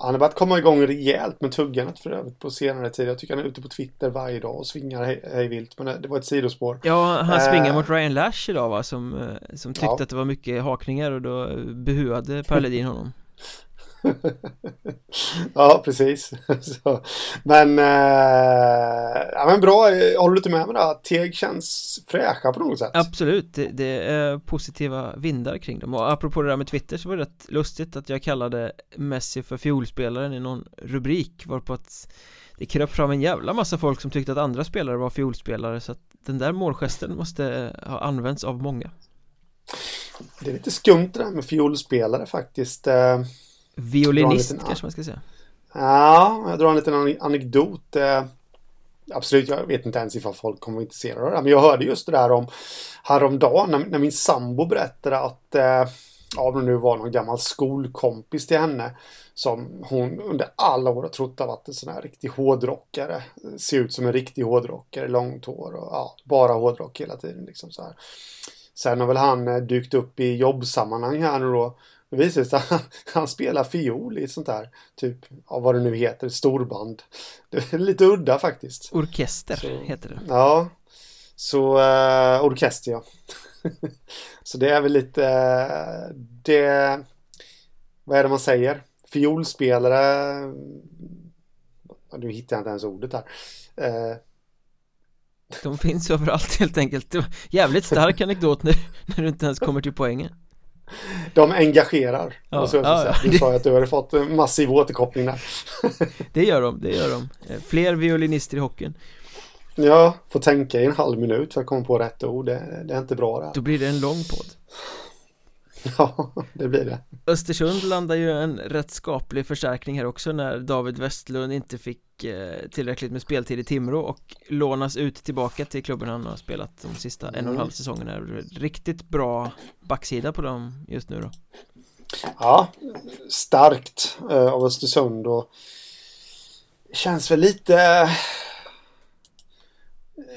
B: han har börjat komma igång rejält med tuggandet för övrigt på senare tid. Jag tycker han är ute på Twitter varje dag och svingar hej, hej vilt. Men det var ett sidospår.
A: Ja, han svingar äh, mot Ryan Lash idag va? Som, eh, som tyckte ja. att det var mycket hakningar och då behuade Per Ledin honom. <laughs> <laughs>
B: ja, precis. <laughs> Så, men, eh, ja, men bra, håller du inte med mig då? Teg känns fräscha på något sätt.
A: Absolut, det, det, är positiva vindar kring dem. Och apropå det där med Twitter så var det rätt lustigt att jag kallade Messi för fiolspelaren i någon rubrik varpå att det kröp fram en jävla massa folk som tyckte att andra spelare var fiolspelare så att den där målgesten måste ha använts av många.
B: Det är lite skumt det där med fiolspelare faktiskt.
A: Violinist liten, kanske man ska säga.
B: Ja, jag drar en liten anekdot. Eh, absolut, jag vet inte ens ifall folk kommer att intressera av det. Men jag hörde just det där om häromdagen när, när min sambo berättade att eh, ja, det nu var någon gammal skolkompis till henne som hon under alla år har trott har varit en sån här riktig hårdrockare. Ser ut som en riktig hårdrockare, långt hår och ja, bara hårdrock hela tiden liksom så här. Sen har väl han eh, dykt upp i jobbsammanhang här nu då det visar sig han, <laughs> han spelar fiol i ett sånt här, typ, av vad det nu heter, storband. Det är lite udda faktiskt.
A: Orkester så, heter det.
B: Ja, så uh, orkester ja. <laughs> så det är väl lite, uh, det, vad är det man säger? Fiolspelare, nu hittar jag inte ens ordet här. Uh,
A: de finns överallt helt enkelt. Jävligt stark anekdot när, när du inte ens kommer till poängen. <laughs>
B: De engagerar. Ja, så ja. Du sa att du hade fått massiv återkoppling där. <laughs>
A: det gör de, det gör de. Fler violinister i hockeyn.
B: Ja, får tänka i en halv minut för att komma på rätt ord. Det, det är inte bra det.
A: Då blir det en lång podd. <laughs>
B: Ja, det blir det.
A: Östersund landar ju en rätt skaplig förstärkning här också när David Westlund inte fick eh, tillräckligt med speltid i Timrå och lånas ut tillbaka till klubben han har spelat de sista mm. en och en halv säsongerna Riktigt bra backsida på dem just nu då.
B: Ja, starkt eh, av Östersund och känns väl lite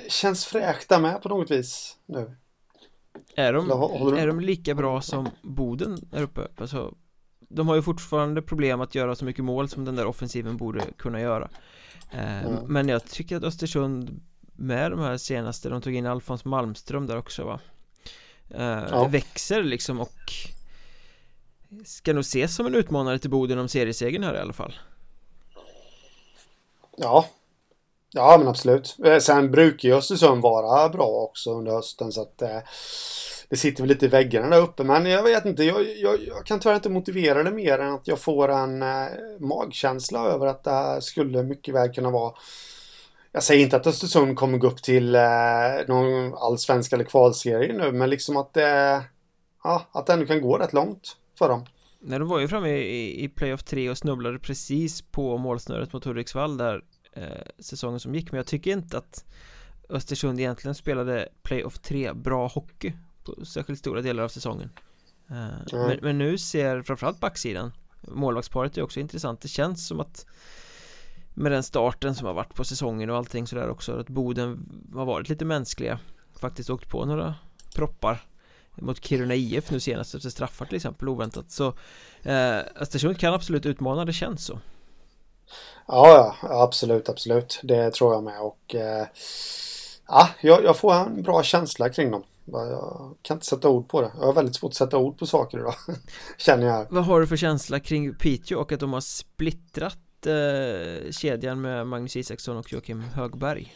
B: känns fräscht där med på något vis nu
A: är de, är de lika bra som Boden är uppe? Alltså, de har ju fortfarande problem att göra så mycket mål som den där offensiven borde kunna göra eh, mm. Men jag tycker att Östersund med de här senaste, de tog in Alfons Malmström där också va eh, ja. Växer liksom och Ska nog ses som en utmanare till Boden om seriesegern här i alla fall
B: Ja Ja men absolut. Eh, sen brukar ju Östersund vara bra också under hösten så att eh, det sitter väl lite i väggarna där uppe. Men jag vet inte, jag, jag, jag kan tyvärr inte motivera det mer än att jag får en eh, magkänsla över att det här skulle mycket väl kunna vara jag säger inte att Östersund kommer gå upp till eh, någon allsvensk eller kvalserie nu, men liksom att det, ja, att det ändå kan gå rätt långt för dem.
A: Nej, de var ju framme i, i playoff 3 och snubblade precis på målsnöret mot Hudiksvall där säsongen som gick, men jag tycker inte att Östersund egentligen spelade playoff 3 bra hockey på särskilt stora delar av säsongen. Eh, men, men, nu ser framförallt backsidan Målvaktsparet är också intressant. Det känns som att Med den starten som har varit på säsongen och allting sådär också Att Boden har varit lite mänskliga. Faktiskt åkt på några proppar Mot Kiruna IF nu senast efter straffar till exempel oväntat. Så eh, Östersund kan absolut utmana, det känns så
B: Ja, ja absolut, absolut Det tror jag med och eh, Ja, jag, får en bra känsla kring dem jag kan inte sätta ord på det. Jag har väldigt svårt att sätta ord på saker idag. <laughs> Känner jag.
A: Vad har du för känsla kring Piteå och att de har splittrat eh, kedjan med Magnus Isaksson och Joakim Högberg?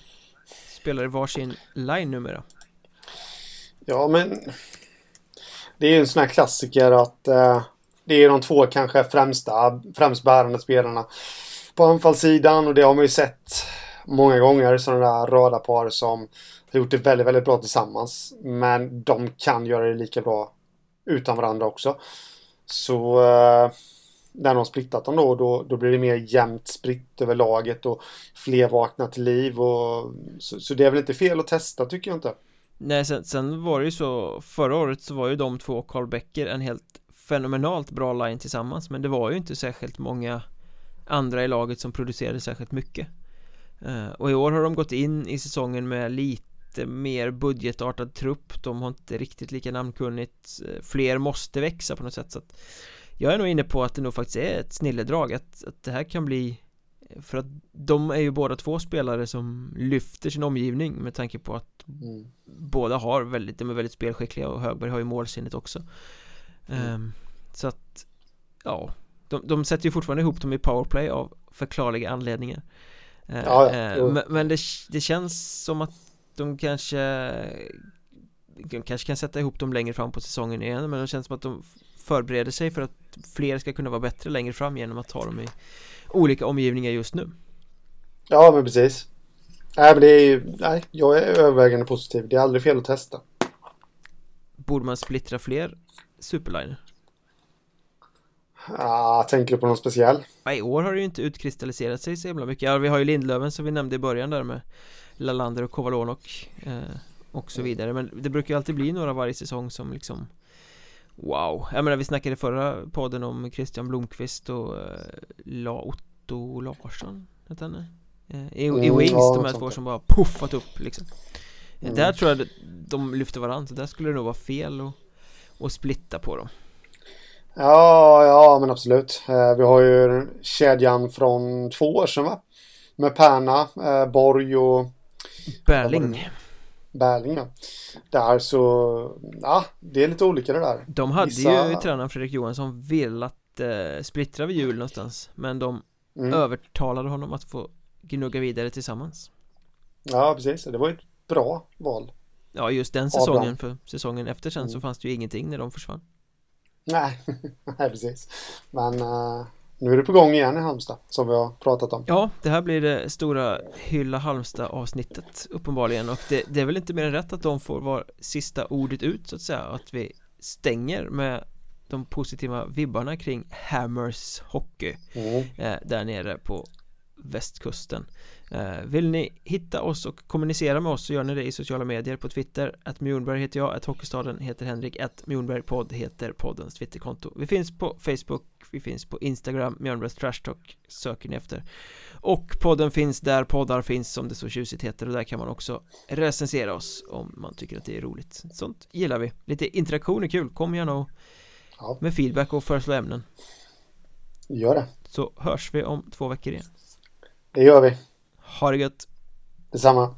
A: Spelar i varsin line numera.
B: Ja, men det är ju en sån här klassiker att eh, det är de två kanske främsta, främst bärande spelarna på anfallssidan och det har man ju sett många gånger sådana där röda par som har gjort det väldigt, väldigt bra tillsammans. Men de kan göra det lika bra utan varandra också. Så eh, när de splittat dem då, då, då blir det mer jämnt spritt över laget och fler vaknar till liv. Och, så, så det är väl inte fel att testa tycker jag inte.
A: Nej, sen, sen var det ju så Förra året så var ju de två Carl Becker en helt fenomenalt bra line tillsammans Men det var ju inte särskilt många andra i laget som producerade särskilt mycket. Uh, Och i år har de gått in i säsongen med lite lite mer budgetartad trupp. De har inte riktigt lika namnkunnigt. Fler måste växa på något sätt. Så att Jag är nog inne på att det nog faktiskt är ett snilledrag att, att det här kan bli För att de är ju båda två spelare som lyfter sin omgivning med tanke på att mm. Båda har väldigt, de är väldigt spelskickliga och Högberg har ju målsinnet också. Mm. um, Så att Ja de, de sätter ju fortfarande ihop dem i powerplay av förklarliga anledningar uh, ja, ja. Uh, men, men det, det känns som att de kanske de kanske kan sätta ihop dem längre fram på säsongen igen men det känns som att de förbereder sig för att fler ska kunna vara bättre längre fram genom att ta dem i olika omgivningar just nu.
B: Ja, men precis. Nej, men det är ju, nej, jag är övervägande positiv. Det är aldrig fel att testa.
A: Borde man splittra fler superliner?
B: Ah, tänker du på någon speciell?
A: I år har det ju inte utkristalliserat sig så himla mycket. Ja, vi har ju Lindlöven som vi nämnde i början där med Lalander och Kovalonok eh, och så vidare. Men det brukar ju alltid bli några varje säsong som liksom Wow, jag menar vi snackade förra podden om Christian Blomqvist och eh, La Otto Larsson hette han eh, I, mm, i Wings, ja, de här två som bara puffat upp liksom. Mm. Där tror jag de lyfter varandra, så där skulle det nog vara fel att, att splitta på dem
B: Ja, ja men absolut. Eh, vi har ju kedjan från två år sedan va? Med Perna, eh, Borg och
A: Berling.
B: Berling ja. Där så, ja det är lite olika det där.
A: De hade Vissa... ju tränaren Fredrik Johansson velat eh, splittra vid jul någonstans Men de mm. övertalade honom att få gnugga vidare tillsammans.
B: Ja precis, det var ett bra val.
A: Ja just den säsongen, för säsongen efter sen mm. så fanns det ju ingenting när de försvann
B: Nej, <laughs> nej precis. Men uh, nu är det på gång igen i Halmstad som vi har pratat om.
A: Ja, det här blir det stora Hylla Halmstad avsnittet uppenbarligen. Och det, det, är väl inte mer än rätt att de får vara sista ordet ut så att säga. Att vi stänger med de positiva vibbarna kring Hammers Hockey mm. eh, där nere på västkusten Vill ni hitta oss och kommunicera med oss så gör ni det i sociala medier på Twitter. Att Mjornberg heter jag, att Hockeystaden heter Henrik, att Mjornbergpodd heter poddens Twitterkonto. Vi finns på Facebook, vi finns på Instagram, Mjörnbergs Trash Talk söker ni efter. Och podden finns där poddar finns som det så tjusigt heter och där kan man också recensera oss om man tycker att det är roligt. Sånt gillar vi, lite interaktion är kul, kom gärna och ja. med feedback och föreslå ämnen.
B: Gör det.
A: Så hörs vi om två veckor igen.
B: Det gör vi.
A: Ha det gött.
B: Detsamma.